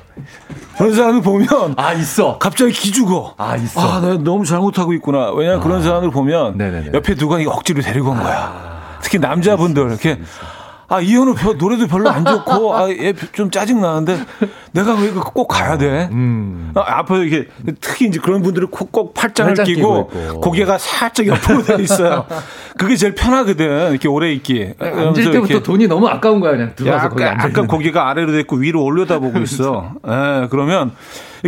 그런 사람을 보면 아 있어. 갑자기 기죽어. 아 있어. 아, 내가 너무 잘못하고 있구나. 왜냐 면 아. 그런 사람을 보면 네네네. 옆에 누가 억지로 데리고 온 거야. 아. 특히 남자분들 이렇게 아, 이현우 노래도 별로 안 좋고, 아, 얘좀 짜증 나는데, 내가 왜 꼭 가야 돼? 음. 아, 앞에 이게, 특히 이제 그런 분들은 꼭, 꼭 팔짱을 끼고, 끼고 고개가 살짝 옆으로 돼 있어요. 그게 제일 편하거든, 이렇게 오래 있기. 앉을 때부터 돈이 너무 아까운 거야, 그냥 들어와서 거기 앉아 약간 고개가 아래로 돼 있고 위로 올려다보고 있어. 예, 그러면,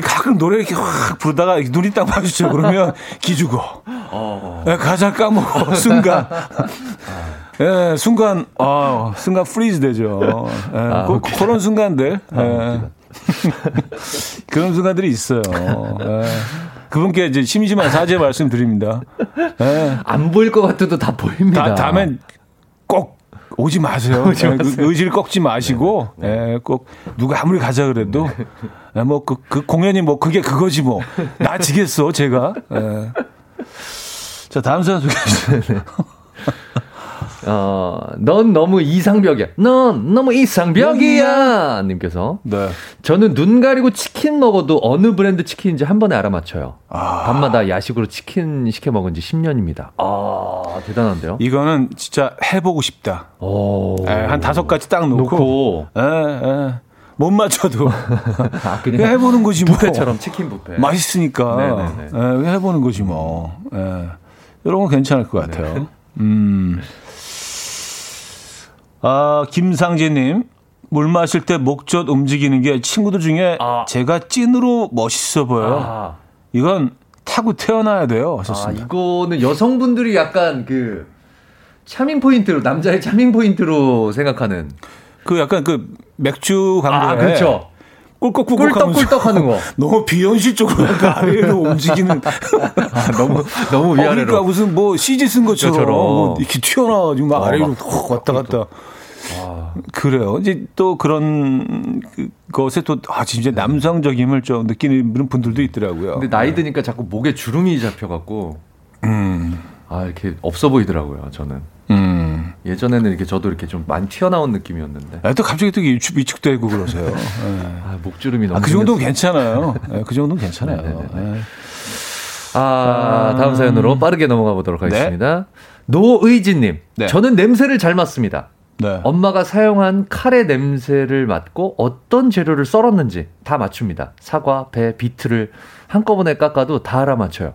가끔 노래 이렇게 확 부르다가 눈이 딱 마주쳐. 그러면 기죽어. 어. 예, 가사 까먹어, 순간. 예, 순간, 아, 순간 freeze 되죠. 예, 아, 그, 그런 순간들. 아, 예. 그런 순간들이 있어요. 예. 그분께 이제 심심한 사죄 말씀드립니다. 예. 안 보일 것 같아도 다 보입니다. 다, 다음엔 꼭 오지 마세요. 오지 예, 그 마세요. 의지를 꺾지 마시고, 네, 네. 예, 꼭 누가 아무리 가자 그래도, 네. 예, 뭐, 그, 그 공연이 뭐 그게 그거지 뭐. 나 지겠어, 제가. 예. 자, 다음 사연 소개해 주세요. 어, 넌 너무 이상벽이야. 넌 너무 이상벽이야. 님께서. 네. 저는 눈 가리고 치킨 먹어도 어느 브랜드 치킨인지 한 번에 알아맞혀요. 아. 밤마다 야식으로 치킨 시켜 먹은 지 10년입니다. 아, 대단한데요? 이거는 진짜 해보고 싶다. 오. 에, 한 다섯 가지 딱 놓고. 놓고. 에, 에. 못 맞춰도 아, 그냥 해보는 거지 뭐. 뷔페처럼 치킨 뷔페. 맛있으니까 에, 해보는 거지 뭐. 에. 이런 건 괜찮을 것 같아요. 네. 음. 아, 김상재님. 물 마실 때 목젖 움직이는 게 친구들 중에 아. 제가 찐으로 멋있어 보여요. 아, 이건 타고 태어나야 돼요. 아, 하셨습니다. 이거는 여성분들이 약간 그 차밍 포인트로 남자의 차밍 포인트로 생각하는 그 약간 그 맥주 광고에 아 그렇죠 꿀꺽꿀꺽 꿀떡꿀떡 하는 거. 너무 비현실적으로 약간 아래로 움직이는. 아, 너무 너무 어, 위아래로. 그러니까 무슨 뭐 CG 쓴 것처럼 저처럼. 뭐 이렇게 튀어나와가지고 막 어, 아래로 막확 왔다 갔다. 그래요. 이제 또 그런 그- 것에 또, 아, 진짜 남성적임을 좀 느끼는 분들도 있더라고요. 근데 나이 드니까 자꾸 목에 주름이 잡혀갖고. 아 이렇게 없어 보이더라고요 저는 음. 예전에는 이렇게 저도 이렇게 좀 많이 튀어나온 느낌이었는데 아, 또 갑자기 또 위축, 위축되고 그러세요. 예. 아 목주름이 너무 아, 그 정도는. 괜찮아요. 예, 그 정도는 괜찮아요. 네네네. 예. 아, 다음 사연으로 빠르게 넘어가 보도록 네. 하겠습니다. 노의진님, 네. 저는 냄새를 잘 맡습니다. 네. 엄마가 사용한 칼의 냄새를 맡고 어떤 재료를 썰었는지 다 맞춥니다. 사과, 배, 비트를 한꺼번에 깎아도 다 알아맞혀요.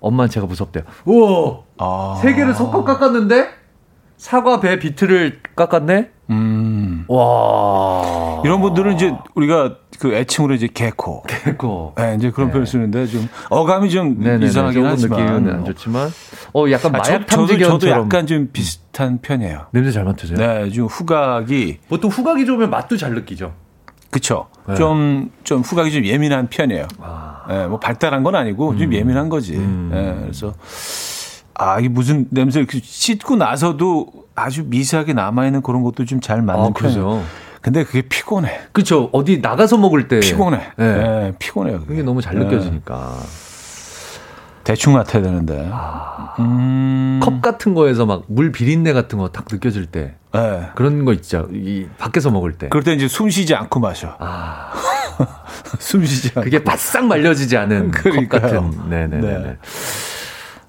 엄마는 제가 무섭대요. 우와! 아. 세 개를 섞어 깎았는데? 사과, 배, 비트를 깎았네? 음. 와. 이런 분들은 이제 우리가 그 애칭으로 이제 개코. 개코. 예, 이제 그런 표현을 쓰는데 좀 어감이 좀 네네네. 이상하긴 하지만. 느낌은 안 좋지만, 어, 약간 아, 마약 저, 저도, 탐지견처럼. 저도 약간 좀 비슷한 편이에요. 냄새 잘 맡으세요? 네, 좀 후각이 보통 후각이 좋으면 맛도 잘 느끼죠. 그쵸. 네. 좀, 좀 후각이 좀 예민한 편이에요. 아. 예, 뭐 발달한 건 아니고 좀 예민한 거지. 음. 예, 그래서 아, 이게 무슨 냄새, 그 씻고 나서도 아주 미세하게 남아있는 그런 것도 좀 잘 맞는 아, 편이에요. 그죠. 근데 그게 피곤해. 그쵸. 어디 나가서 먹을 때. 피곤해. 네. 예, 피곤해요. 그게 너무 잘 예, 느껴지니까. 대충 맡아야 되는데. 아. 음. 컵 같은 거에서 막 물 비린내 같은 거 딱 느껴질 때. 예. 그런 거 있죠. 이 밖에서 먹을 때. 그럴 때 이제 숨 쉬지 않고 마셔. 아, 숨 쉬지 않고. 그게 바싹 말려지지 않은 컵 그러니까요. 같은. 네네네. 네.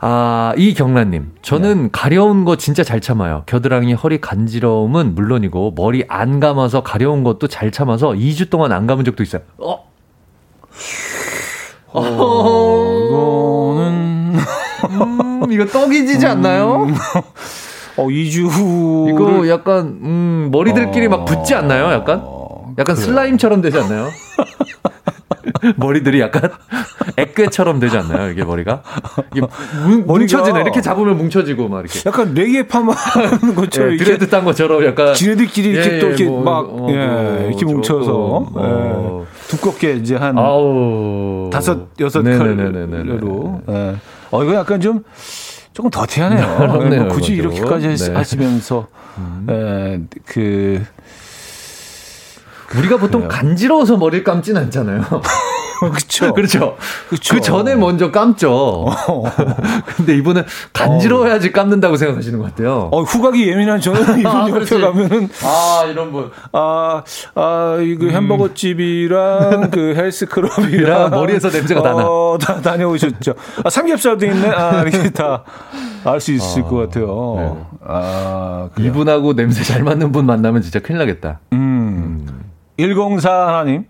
네. 아, 이경란님. 저는 가려운 거 진짜 잘 참아요. 겨드랑이 허리 간지러움은 물론이고, 머리 안 감아서 가려운 것도 잘 참아서 2주 동안 안 감은 적도 있어요. 어? 어, 이거는, 음, 이거 떡이 지지 않나요? 어, 2주 후. 이거 약간, 음, 머리들끼리 막 붙지 않나요? 약간? 약간 슬라임처럼 되지 않나요? 머리들이 약간 액괴처럼 되지 않나요? 이게 머리가? 이게 뭉- 뭉쳐지네. 이렇게 잡으면 뭉쳐지고 막 이렇게. 약간 레게 파마 하는 것처럼 예, 드레드 딴 것처럼 약간. 지네들끼리 이렇게 예, 또 이렇게 뭐, 막 어, 예, 뭐, 이렇게 뭉쳐서 어. 예, 두껍게 이제 한 아우. 다섯 여섯. 컬러로 예. 어 이거 약간 좀 조금 더티하네요. 예, 뭐 굳이. 이렇게까지 하- 네. 음. 하시면서 예, 그 우리가 보통 그래요. 간지러워서 머리를 감진 않잖아요. 그렇죠. 그렇죠. 그쵸. 그 전에 먼저 감죠. 근데 이분은 간지러워야지 감는다고 생각하시는 것 같아요. 어 후각이 예민한 저는 이분 아, 옆에. 가면은 아, 이런 분. 아, 아, 이거 음. 햄버거 집이랑 그 헬스 클럽이랑 머리에서 냄새가 다 나. 어, 다 다녀오셨죠. 아, 삼겹살도 있네. 아, 이렇게 다 알 수 있을 것 같아요. 네. 아, 그래요. 이분하고 냄새 잘 맞는 분 만나면 진짜 큰일 나겠다. 음. 104 하나님.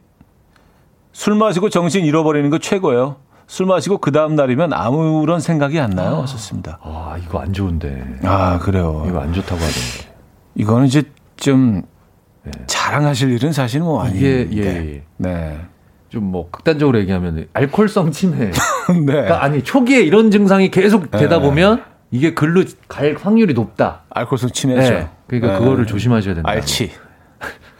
술 마시고 정신 잃어버리는 거 최고예요. 술 마시고 그 다음 날이면 아무런 생각이 안 나요. 하셨습니다. 아, 이거 안 좋은데. 아, 그래요. 이거 안 좋다고 하던데. 이거는 이제 좀 자랑하실 일은 사실 뭐 아닌데. 예, 예. 네. 좀 뭐 극단적으로 얘기하면 알코올성 치매. 네. 그러니까 아니, 초기에 이런 증상이 계속 되다 네. 보면 이게 글로 갈 확률이 높다. 알코올성 치매죠. 네. 그러니까 네. 그거를 조심하셔야 된다. 알치.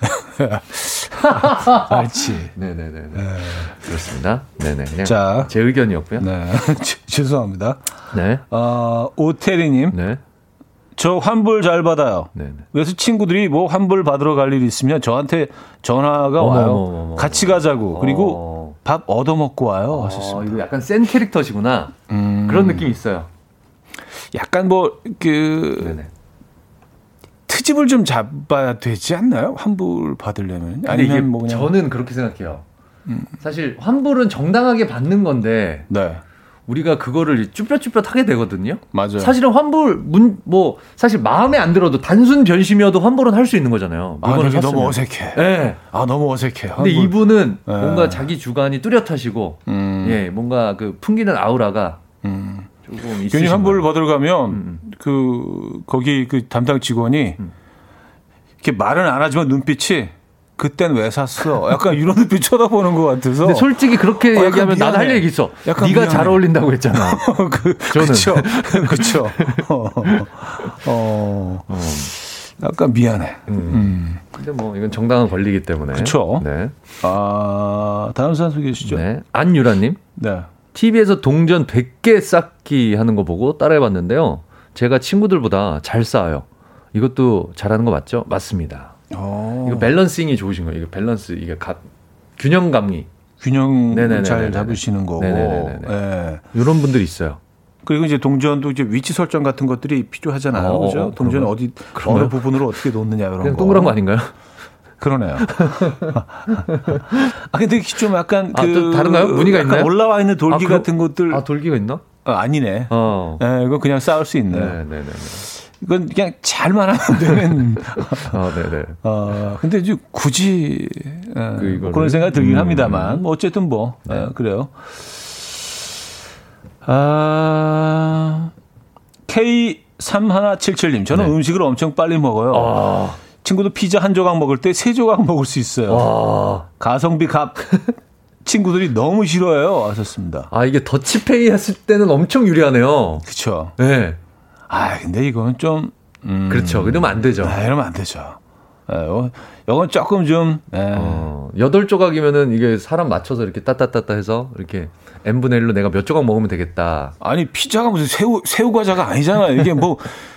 알치. 네네 네. 그렇습니다. 네네. 자. 제 의견이었고요. 네. 네. 죄- 죄송합니다. 네. 어, 오태리님, 네. 저 환불 잘 받아요. 네. 그래서 친구들이 뭐 환불 받으러 갈일 있으면 저한테 전화가 와요. 어머, 어머, 어머. 같이 가자고. 그리고 어. 밥 얻어 먹고 와요. 어, 하셨습니다. 이거 약간 센 캐릭터시구나. 음. 그런 느낌이 있어요. 약간 뭐, 그, 네네. 트집을 좀 잡아야 되지 않나요? 환불 받으려면. 근데 아니면 뭐 그냥. 저는 그렇게 생각해요. 사실 환불은 정당하게 받는 건데 네. 우리가 그거를 쭈뼛쭈뼛 하게 되거든요. 맞아요. 사실은 환불 문 뭐 사실 마음에 안 들어도 단순 변심이어도 환불은 할 수 있는 거잖아요. 아, 이게 너무. 어색해. 네. 아, 너무 어색해. 근데 환불. 이분은 네. 뭔가 자기 주관이 뚜렷하시고 음. 예 뭔가 그 풍기는 아우라가 음. 괜히 환불을. 받으러 가면 음. 그 거기 그 담당 직원이 이렇게 말은 안 하지만 눈빛이 그땐 왜 샀어? 약간 이런 눈빛 쳐다보는 것 같아서. 근데 솔직히 그렇게 어, 얘기하면 나도 할. 얘기 있어. 약간 네가 미안해. 잘 어울린다고 했잖아. 그, 저는. 그쵸. 그쵸. 어, 어, 약간 미안해. 음. 근데 뭐 이건 정당한 권리이기 때문에. 그쵸. 네. 아, 다음 사연 소개해 주시죠. 네. 네. 안유라님. TV에서 동전 100개 쌓기 하는 거 보고 따라해봤는데요. 제가 친구들보다 잘 쌓아요. 이것도 잘하는 거 맞죠? 맞습니다. 어, 이거 밸런싱이 좋으신 거예요. 이거 밸런스 이게 가, 균형감이 균형 네네네네네네. 잘 잡으시는 거고. 네네네네네. 예. 이런 분들이 있어요. 그리고 이제 동전도 이제 위치 설정 같은 것들이 필요하잖아요. 어, 그죠? 어, 동전? 어디 그런가요? 어느 부분으로 어떻게 놓느냐 이런 거. 동그란 거 아닌가요? 그러네요. 아 근데 좀 약간 아, 그또 다른가요? 무늬가 있나요? 올라와 있는 돌기 아, 그럼- 같은 것들 아 돌기가 있나? 어, 아니네. 어. 예, 이거 그냥 쌓을 수 있네. 네, 네, 네. 이건 그냥 잘만 하면 되는. 아, 네, 네. 어, 근데 이제 굳이 예, 그 이거를- 뭐 그런 생각이 들긴 음. 합니다만 뭐 어쨌든 뭐 네. 예, 그래요. 아 K3177님 저는 네. 음식을 엄청 빨리 먹어요. 아, 친구도 피자 한 조각 먹을 때 세 조각 먹을 수 있어요. 와. 가성비 값 친구들이 너무 싫어해요. 하셨습니다. 아, 이게 더치페이 했을 때는 엄청 유리하네요. 그렇죠. 네. 아 근데 이건 좀 음, 그렇죠. 이러면 안 되죠. 아, 이러면 안 되죠. 예, 어, 이건 조금 좀 예. 어, 여덟 조각이면은 이게 사람 맞춰서 이렇게 따따따따 해서 이렇게 n분의 1로 내가 몇 조각 먹으면 되겠다. 아니 피자가 무슨 새우 새우 과자가 아니잖아요. 이게 뭐한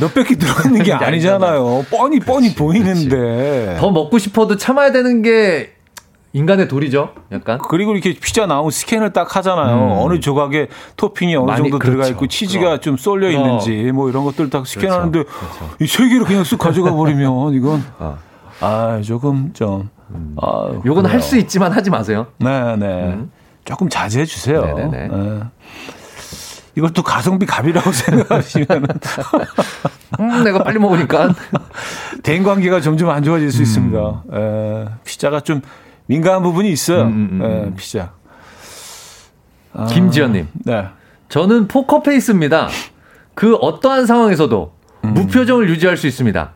몇백 개 들어있는 게 게 아니잖아요. 뻔히 뻔히 보이는데. 더 먹고 싶어도 참아야 되는 게 인간의 도리죠. 약간. 그리고 이렇게 피자 나오면 스캔을 딱 하잖아요. 음. 어느 조각에 토핑이 어느 많이- 정도 들어가 그렇죠. 있고 치즈가 그럼. 좀 쏠려. 있는지 뭐 이런 것들 딱 스캔하는데 그렇죠. 이세 개를 그냥 쑥 가져가 버리면 이건 아. 아 조금 좀 아, 요건 할. 수 있지만 하지 마세요. 네, 네. 조금 자제해 주세요. 네네네. 네. 또 가성비 갑이라고 생각하시면 음, 내가 빨리 먹으니까. 대인 관계가 점점 안 좋아질 음. 수 있습니다. 에, 피자가 좀 민감한 부분이 있어요. 음, 음, 음, 에, 음. 피자. 아, 김지연님. 네. 저는 포커페이스입니다. 그 어떠한 상황에서도 무표정을 유지할 수 있습니다.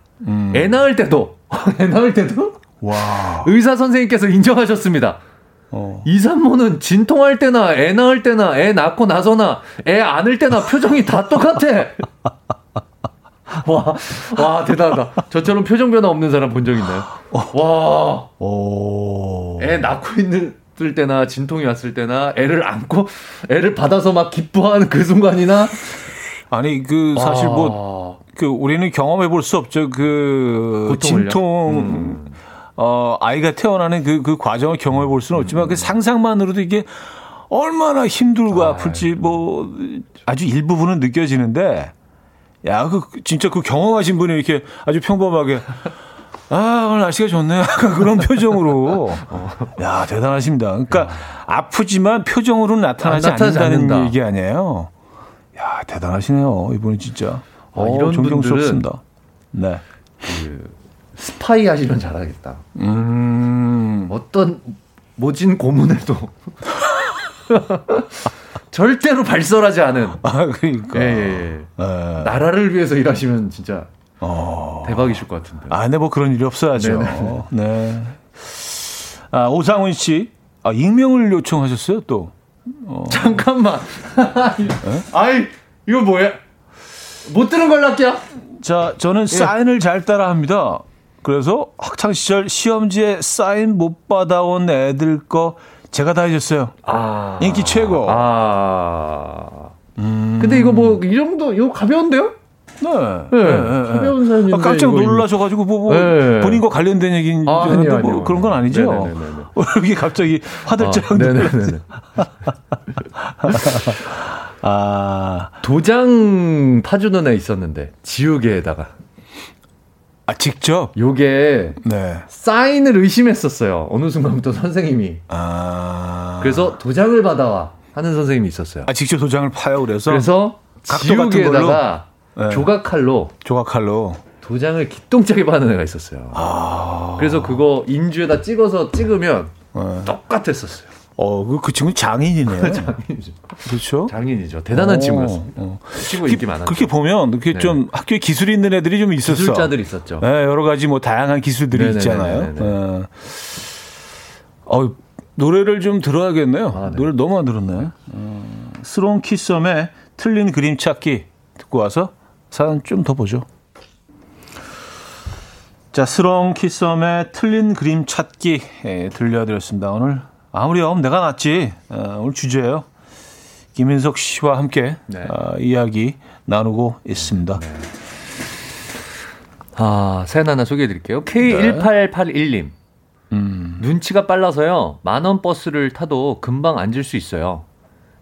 애 낳을 때도, 애 낳을 때도 와. 의사 선생님께서 인정하셨습니다. 어. 이 산모는 진통할 때나 애 낳을 때나 애 낳고 나서나 애 안을 때나 표정이 다 똑같아. 와, 와 대단하다. 저처럼 표정 변화 없는 사람 본 적 있나요? 와, 오. 애 낳고 있는 때나 진통이 왔을 때나 애를 안고 애를 받아서 막 기뻐하는 그 순간이나 아니 그 사실 뭐그 우리는 경험해 볼 수 없죠. 그 고통을요? 진통 음. 어 아이가 태어나는 그 그 과정을 경험해 볼 수는 없지만 그 상상만으로도 이게 얼마나 힘들고 아, 아플지 뭐 아주 일부분은 느껴지는데 야 그 진짜 그 경험하신 분이 이렇게 아주 평범하게 아, 오늘 날씨가 좋네. 약간 그런 표정으로. 야, 대단하십니다. 그러니까 아프지만 표정으로 나타나지 아, 나타나지 않는다는 않는다. 얘기 아니에요. 야, 대단하시네요. 이분이 진짜. 아, 어, 이런 존경스럽습니다. 네. 그 스파이 하시면 잘하겠다. 음. 어떤 모진 고문에도 절대로 발설하지 않은 아, 그러니까. 예, 예, 예. 예. 나라를 위해서 일하시면 진짜 어. 대박이실 것 같은데. 아, 네, 뭐 그런 일이 없어야죠. 네네. 네. 아, 오상훈 씨. 아, 익명을 요청하셨어요, 또. 잠깐만. 아이 이거 뭐야? 못 들은 걸로 할게요. 자, 저는 사인을 잘 따라 합니다. 그래서 학창 시절 시험지에 사인 못 받아온 애들 거 제가 다 해줬어요. 아 인기 최고. 아. 근데 이거 뭐 이 정도 이거 가벼운데요? 네. 네, 가벼운 사연인데 아, 깜짝 놀라셔가지고 뭐, 뭐 네. 본인과 관련된 얘기인 줄 아, 알았는데 아니요, 뭐 아니요. 그런 건 아니죠. 네네네네. 여기 갑자기 화들짝 아, 놀랐어요. 네네네. 아, 도장 파주는 애 있었는데 지우개에다가 아, 직접? 요게 네. 사인을 의심했었어요. 어느 순간부터 선생님이. 아. 그래서 도장을 받아와 하는 선생님이 있었어요. 아, 직접 도장을 파요, 그래서. 그래서 지우개에다가? 네. 조각칼로 조각칼로. 도장을 기똥차게 받는 애가 있었어요. 아. 그래서 그거 인주에다 찍어서 찍으면 네. 똑같았었어요. 어, 그, 그 친구 장인이네요. 장인이죠. 그렇죠? 장인이죠. 대단한 어, 친구였어요. 어. 친구 인기 많았죠. 그렇게 보면 이렇게 네. 좀 학교에 기술이 있는 애들이 좀 있었어. 기술자들 있었죠. 네, 여러 가지 뭐 다양한 기술들이 네네네네네. 있잖아요. 네. 어, 노래를 좀 들어야겠네요. 아, 네. 노래 너무 안 들었네. 어, 스롱 키썸의 틀린 그림 찾기 듣고 와서 사연 좀 더 보죠. 자, 스롱 키썸의 틀린 그림 찾기 예, 들려드렸습니다. 오늘 아무렴 내가 낫지 어, 오늘 주제예요. 김인석 씨와 함께 네. 어, 이야기 나누고 있습니다. 아, 사연 하나 소개해 드릴게요. K1881님. 음. 눈치가 빨라서요. 만원 버스를 타도 금방 앉을 수 있어요.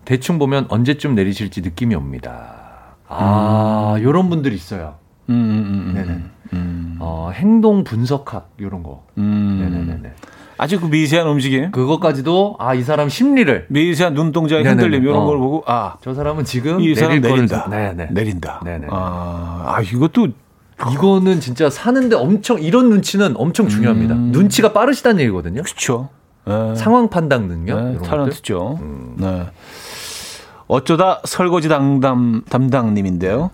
대충 보면 언제쯤 내리실지 느낌이 옵니다. 아, 요런 분들 있어요. 음, 음, 음, 네네. 음, 음, 어, 행동 분석학 요런 거. 음. 네네네네. 아주 그 미세한 움직임, 그것까지도 아, 이 사람 심리를 미세한 눈동자의 네네네. 흔들림 이런 어. 걸 보고 아, 저 사람은 지금 이 사람 내린다. 네네. 내린다. 네네. 아, 아, 이것도 이거는 진짜 사는데 엄청 이런 눈치는 엄청 중요합니다. 음. 눈치가 빠르시다는 얘기거든요. 그렇죠. 네. 상황 판단 능력 네, 것들. 타런트죠. 음. 네. 어쩌다 설거지 담당 담당님인데요.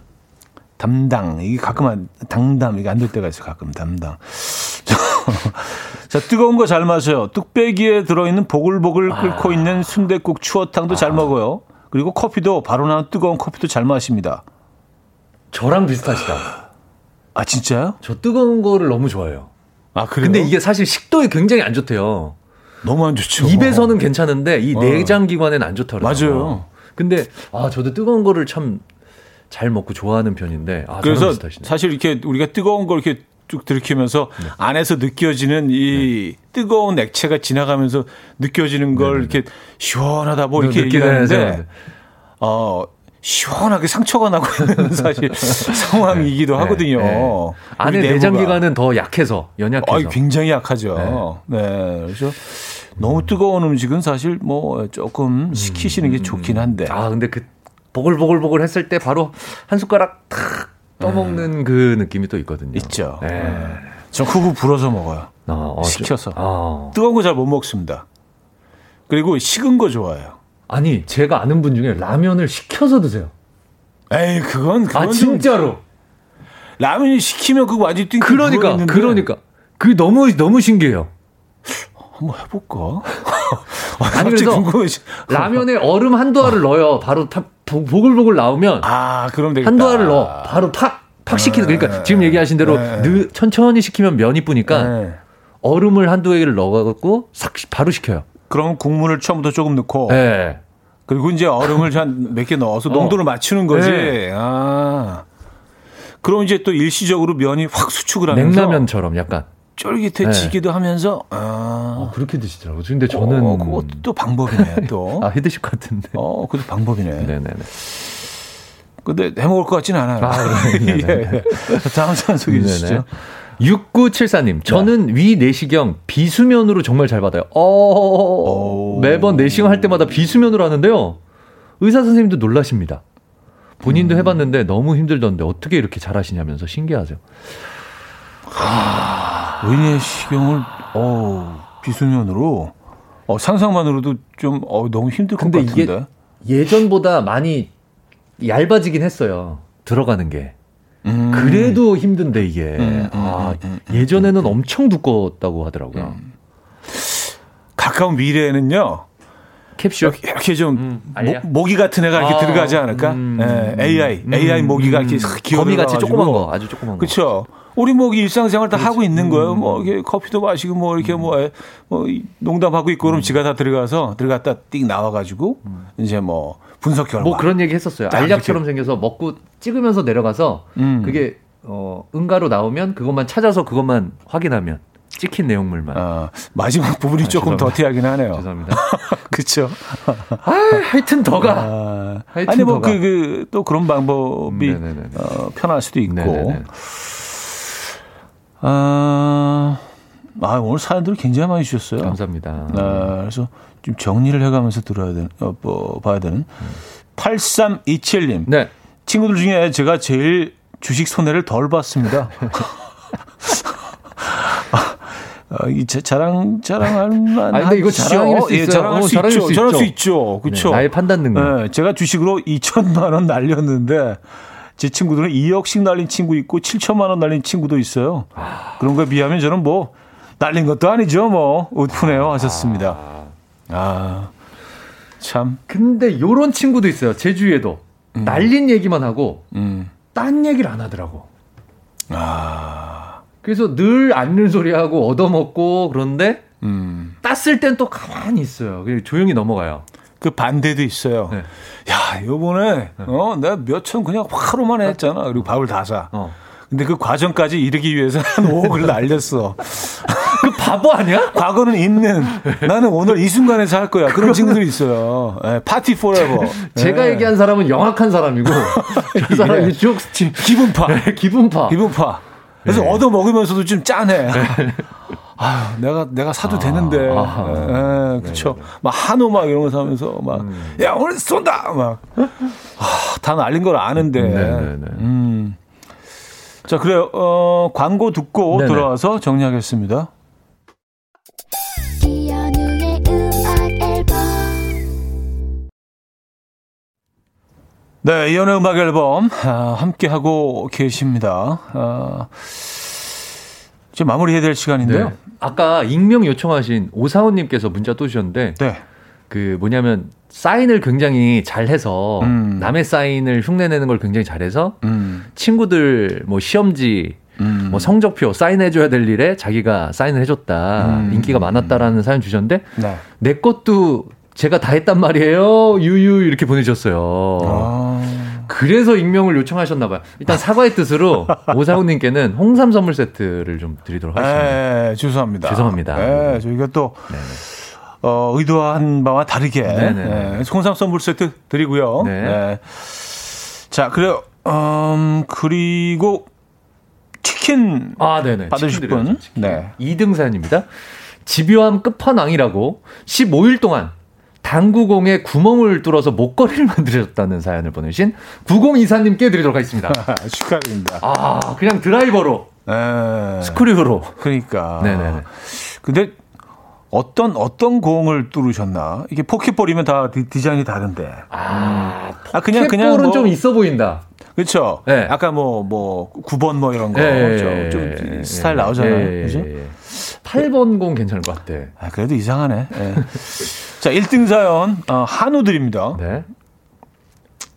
담당 이게 가끔 안, 당담 이게 안 될 때가 있어 요 가끔 담당. 자 뜨거운 거 잘 마셔요. 뚝배기에 들어있는 보글보글 끓고 아. 있는 순대국 추어탕도 잘 먹어요. 그리고 커피도 바로 나는 뜨거운 커피도 잘 마십니다. 저랑 비슷하시다. 아 진짜요? 저 뜨거운 거를 너무 좋아해요. 아 그래요? 근데 이게 사실 식도에 굉장히 안 좋대요. 너무 안 좋죠. 입에서는 괜찮은데 이 어. 내장 기관에는 안 좋더라고요. 맞아요. 근데 아 저도 뜨거운 거를 참 잘 먹고 좋아하는 편인데 아, 그래서. 사실 이렇게 우리가 뜨거운 걸 이렇게 쭉 들이키면서 네. 안에서 느껴지는 이 뜨거운 액체가 지나가면서 느껴지는 걸 이렇게 시원하다 뭐 이렇게 네, 느끼는 얘기하는데. 어 시원하게 상처가 나고 있는 사실 상황이기도 네, 하거든요. 네. 안에 내부가. 내장 기관은 더 약해서 연약해서. 아, 굉장히 약하죠. 네. 그래서 너무 뜨거운 음식은 사실 뭐 조금 식히시는 게 좋긴 한데. 아 근데 그 보글보글보글 했을 때 바로 한 숟가락 탁 떠먹는 그 느낌이 또 있거든요. 있죠. 네. 전 그거 불어서 먹어요. 어, 어, 식혀서. 저- 어. 뜨거운 거 잘 못 먹습니다. 그리고 식은 거 좋아해요. 아니 제가 아는 분 중에 라면을 식혀서 드세요. 에이, 그건, 그건 아좀 진짜로. 라면이 식히면 그거 완전히 띵 그러니까 그러니까 그 너무 너무 신기해요. 한번 해볼까? 아니 그래서 궁금해지. 라면에 얼음 한두 알을 넣어요. 바로 타, 보- 보글보글 나오면 아, 그럼 되겠다. 한두 알을 넣어. 바로 팍, 팍 식히는. 그러니까 지금 얘기하신 대로 네. 느, 천천히 식히면 면이 뿌니까 네. 얼음을 한두 개를 넣어갖고 싹 바로 식혀요. 그럼 국물을 처음부터 조금 넣고 네. 그리고 이제 얼음을 한 몇 개 넣어서 농도를 맞추는 거지. 네. 아. 그럼 이제 또 일시적으로 면이 확 수축을 하면서 냉라면처럼 약간. 쫄깃해지기도 하면서 아. 어, 그렇게 드시더라고요. 근데 저는 어, 그것도 또 방법이네 또. 아, 해 드실 것 같은데. 어, 그것도 방법이네. 네네네. 근데 해먹을 것 같지는 않아요. 아? 예, 예. 다음 사연 소개해 주시죠. 6974님, 저는 위 내시경 비수면으로 정말 잘 받아요. 어, 오. 매번 내시경 할 때마다 비수면으로 하는데요. 의사 선생님도 놀라십니다. 본인도 해봤는데 너무 힘들던데 어떻게 이렇게 잘하시냐면서 신기하죠. 의내 시경을 어 비수면으로 어, 상상만으로도 좀 어, 너무 힘들 것 근데 같은데. 이게 예전보다 많이 얇아지긴 했어요. 들어가는 게. 음. 그래도 힘든데 이게. 음, 음, 아, 음, 예전에는 엄청 두꺼웠다고 하더라고요. 가까운 미래에는요. 캡슐. 이렇게, 이렇게 좀 음? 모, 모기 같은 애가 이렇게 아, 들어가지 않을까? 음, 예, AI, AI 모기가 이렇게 기어 거미 같이 조그만 거, 아주 조그만 거. 그렇죠. 우리 뭐 일상생활 다 하고 있는 음. 거예요. 뭐 이렇게 커피도 마시고 뭐 이렇게 뭐, 에, 뭐 이- 농담하고 있고 음. 그럼 지가 다 들어가서 들어갔다 띵 나와가지고 이제 뭐 분석 결과. 뭐 그런 얘기 했었어요. 딱 알약처럼 생겨서 먹고 찍으면서 내려가서 음. 그게 어 응가로 나오면 그것만 찾아서 그것만 확인하면 찍힌 내용물만. 어, 마지막 부분이 아, 조금. 더티하긴 하네요. 죄송합니다. 그렇죠. 아, 하여튼 더가. 아, 하여튼 아니 뭐 더가. 그그또 그런 방법이 음. 어, 편할 수도 있고. 네네네. 아, 아 오늘 사연들 굉장히 많이 주셨어요. 감사합니다. 아, 그래서 좀 정리를 해가면서 들어야 되는, 어, 뭐, 봐야 되는. 8327님. 네. 친구들 중에 제가 제일 주식 손해를 덜 봤습니다. 어, 이 자, 자랑 자랑할 만. 아 근데 이거 자랑일 수 예, 있어요. 자랑할 어, 수 있죠. 수 자랑할. 수 있죠. 그렇죠. 네, 나의 판단 능력. 예, 제가 주식으로 2천만 원 날렸는데 제 친구들은 2억씩 날린 친구 있고 7천만 원 날린 친구도 있어요. 그런 거에 비하면 저는 뭐 날린 것도 아니죠. 뭐 웃프네요 하셨습니다. 아, 참. 근데 요런 친구도 있어요. 제 주위에도 날린 얘기만 하고 음. 딴 얘기를 안 하더라고. 아, 그래서 늘 앉는 소리 하고 얻어먹고 그런데 음. 땄을 땐 또 가만히 있어요. 그냥 조용히 넘어가요. 그 반대도 있어요. 네. 야, 요번에 어, 내가 몇 천 그냥 화로만 했잖아. 그리고 밥을 다 사. 어. 근데 그 과정까지 이르기 위해서 한 5억을 날렸어. 그 바보 아니야? 과거는 있는 나는 오늘 이 순간에서 할 거야. 그런 친구들이 있어요. 예, party forever. 제가 예. 얘기한 사람은 영악한 사람이고 그 사람이 쭉 지- 기분파. 기분파. 기분파. 그래서 네. 얻어 먹으면서도 좀 짠해. 아, 내가 내가 사도 되는데. 아하. 예, 그렇죠. 막 한우 막 이런 거 사면서 막 음. 야, 오늘 쏜다. 막. 아, 다 날린 걸 아는데. 네네네. 음. 자, 그래요. 어, 광고 듣고 네네. 돌아와서 정리하겠습니다. 네, 이연의 음악 앨범 아, 함께 하고 계십니다. 아, 이제 마무리해야 될 시간인데요. 네. 아까 익명 요청하신 오사원님께서 문자 또 주셨는데 네. 그 뭐냐면 사인을 굉장히 잘해서 음. 남의 사인을 흉내내는 걸 굉장히 잘해서 음, 친구들 뭐 시험지 음. 뭐 성적표 사인해줘야 될 일에 자기가 사인을 해줬다 음. 인기가 많았다라는 사연 주셨는데 네. 내 것도 제가 다 했단 말이에요 유유 이렇게 보내셨어요. 아, 그래서 익명을 요청하셨나 봐요. 일단 사과의 뜻으로 오사훈님께는 홍삼 선물 세트를 좀 드리도록 하겠습니다. 네, 죄송합니다. 죄송합니다. 네, 저희가 또 네네. 어, 의도한 바와 다르게 네네. 네, 홍삼 선물 세트 드리고요. 네. 네. 자, 그래요. 음, 그리고 치킨 아, 네네. 받으실 치킨 분? 네. 2등 사연입니다. 집요함 끝판왕이라고 15일 동안 당구공에 구멍을 뚫어서 목걸이를 만들어줬다는 사연을 보내신 9024님께 드리도록 하겠습니다. 축하드립니다. 아, 그냥 드라이버로, 네. 스크류로. 그러니까. 네네네. 근데 어떤 어떤 공을 뚫으셨나? 이게 포켓볼이면 다 디, 디자인이 다른데. 아, 아 그냥 그냥 캡볼은 뭐, 좀 있어 보인다. 그렇죠. 네. 아까 뭐뭐 9번 뭐 이런 거 예, 좀, 예, 좀 예, 스타일 예, 나오잖아요. 예, 그죠? 예, 예. 8번 공 괜찮을 것 같아. 아, 그래도 이상하네. 예. 자, 1등 사연 어, 한우 드립니다. 네.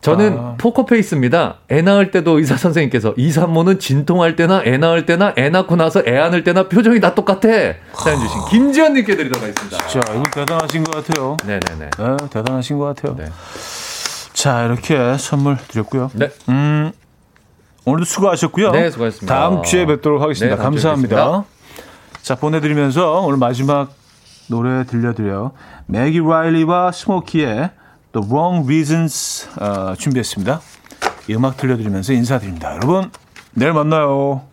저는 아. 포커페이스입니다. 애 낳을 때도 의사 선생님께서 이 산모는 진통할 때나 애 낳을 때나 애 낳고 나서 애 안을 때나 표정이 다 똑같아. 사연 주신 김지현님께 드리도록 하겠습니다. 자, 이거 대단하신 것 같아요. 네네네. 네, 대단하신 것 같아요. 네. 자, 이렇게 선물 드렸고요. 네. 음, 오늘도 수고하셨고요. 네, 수고하셨습니다. 다음 주에 뵙도록 하겠습니다. 네, 다음 감사합니다. 뵙겠습니다. 자, 보내드리면서 오늘 마지막 노래 들려드려요. 매기 라일리와 스모키의 The Wrong Reasons 어, 준비했습니다. 이 음악 들려드리면서 인사드립니다. 여러분, 내일 만나요.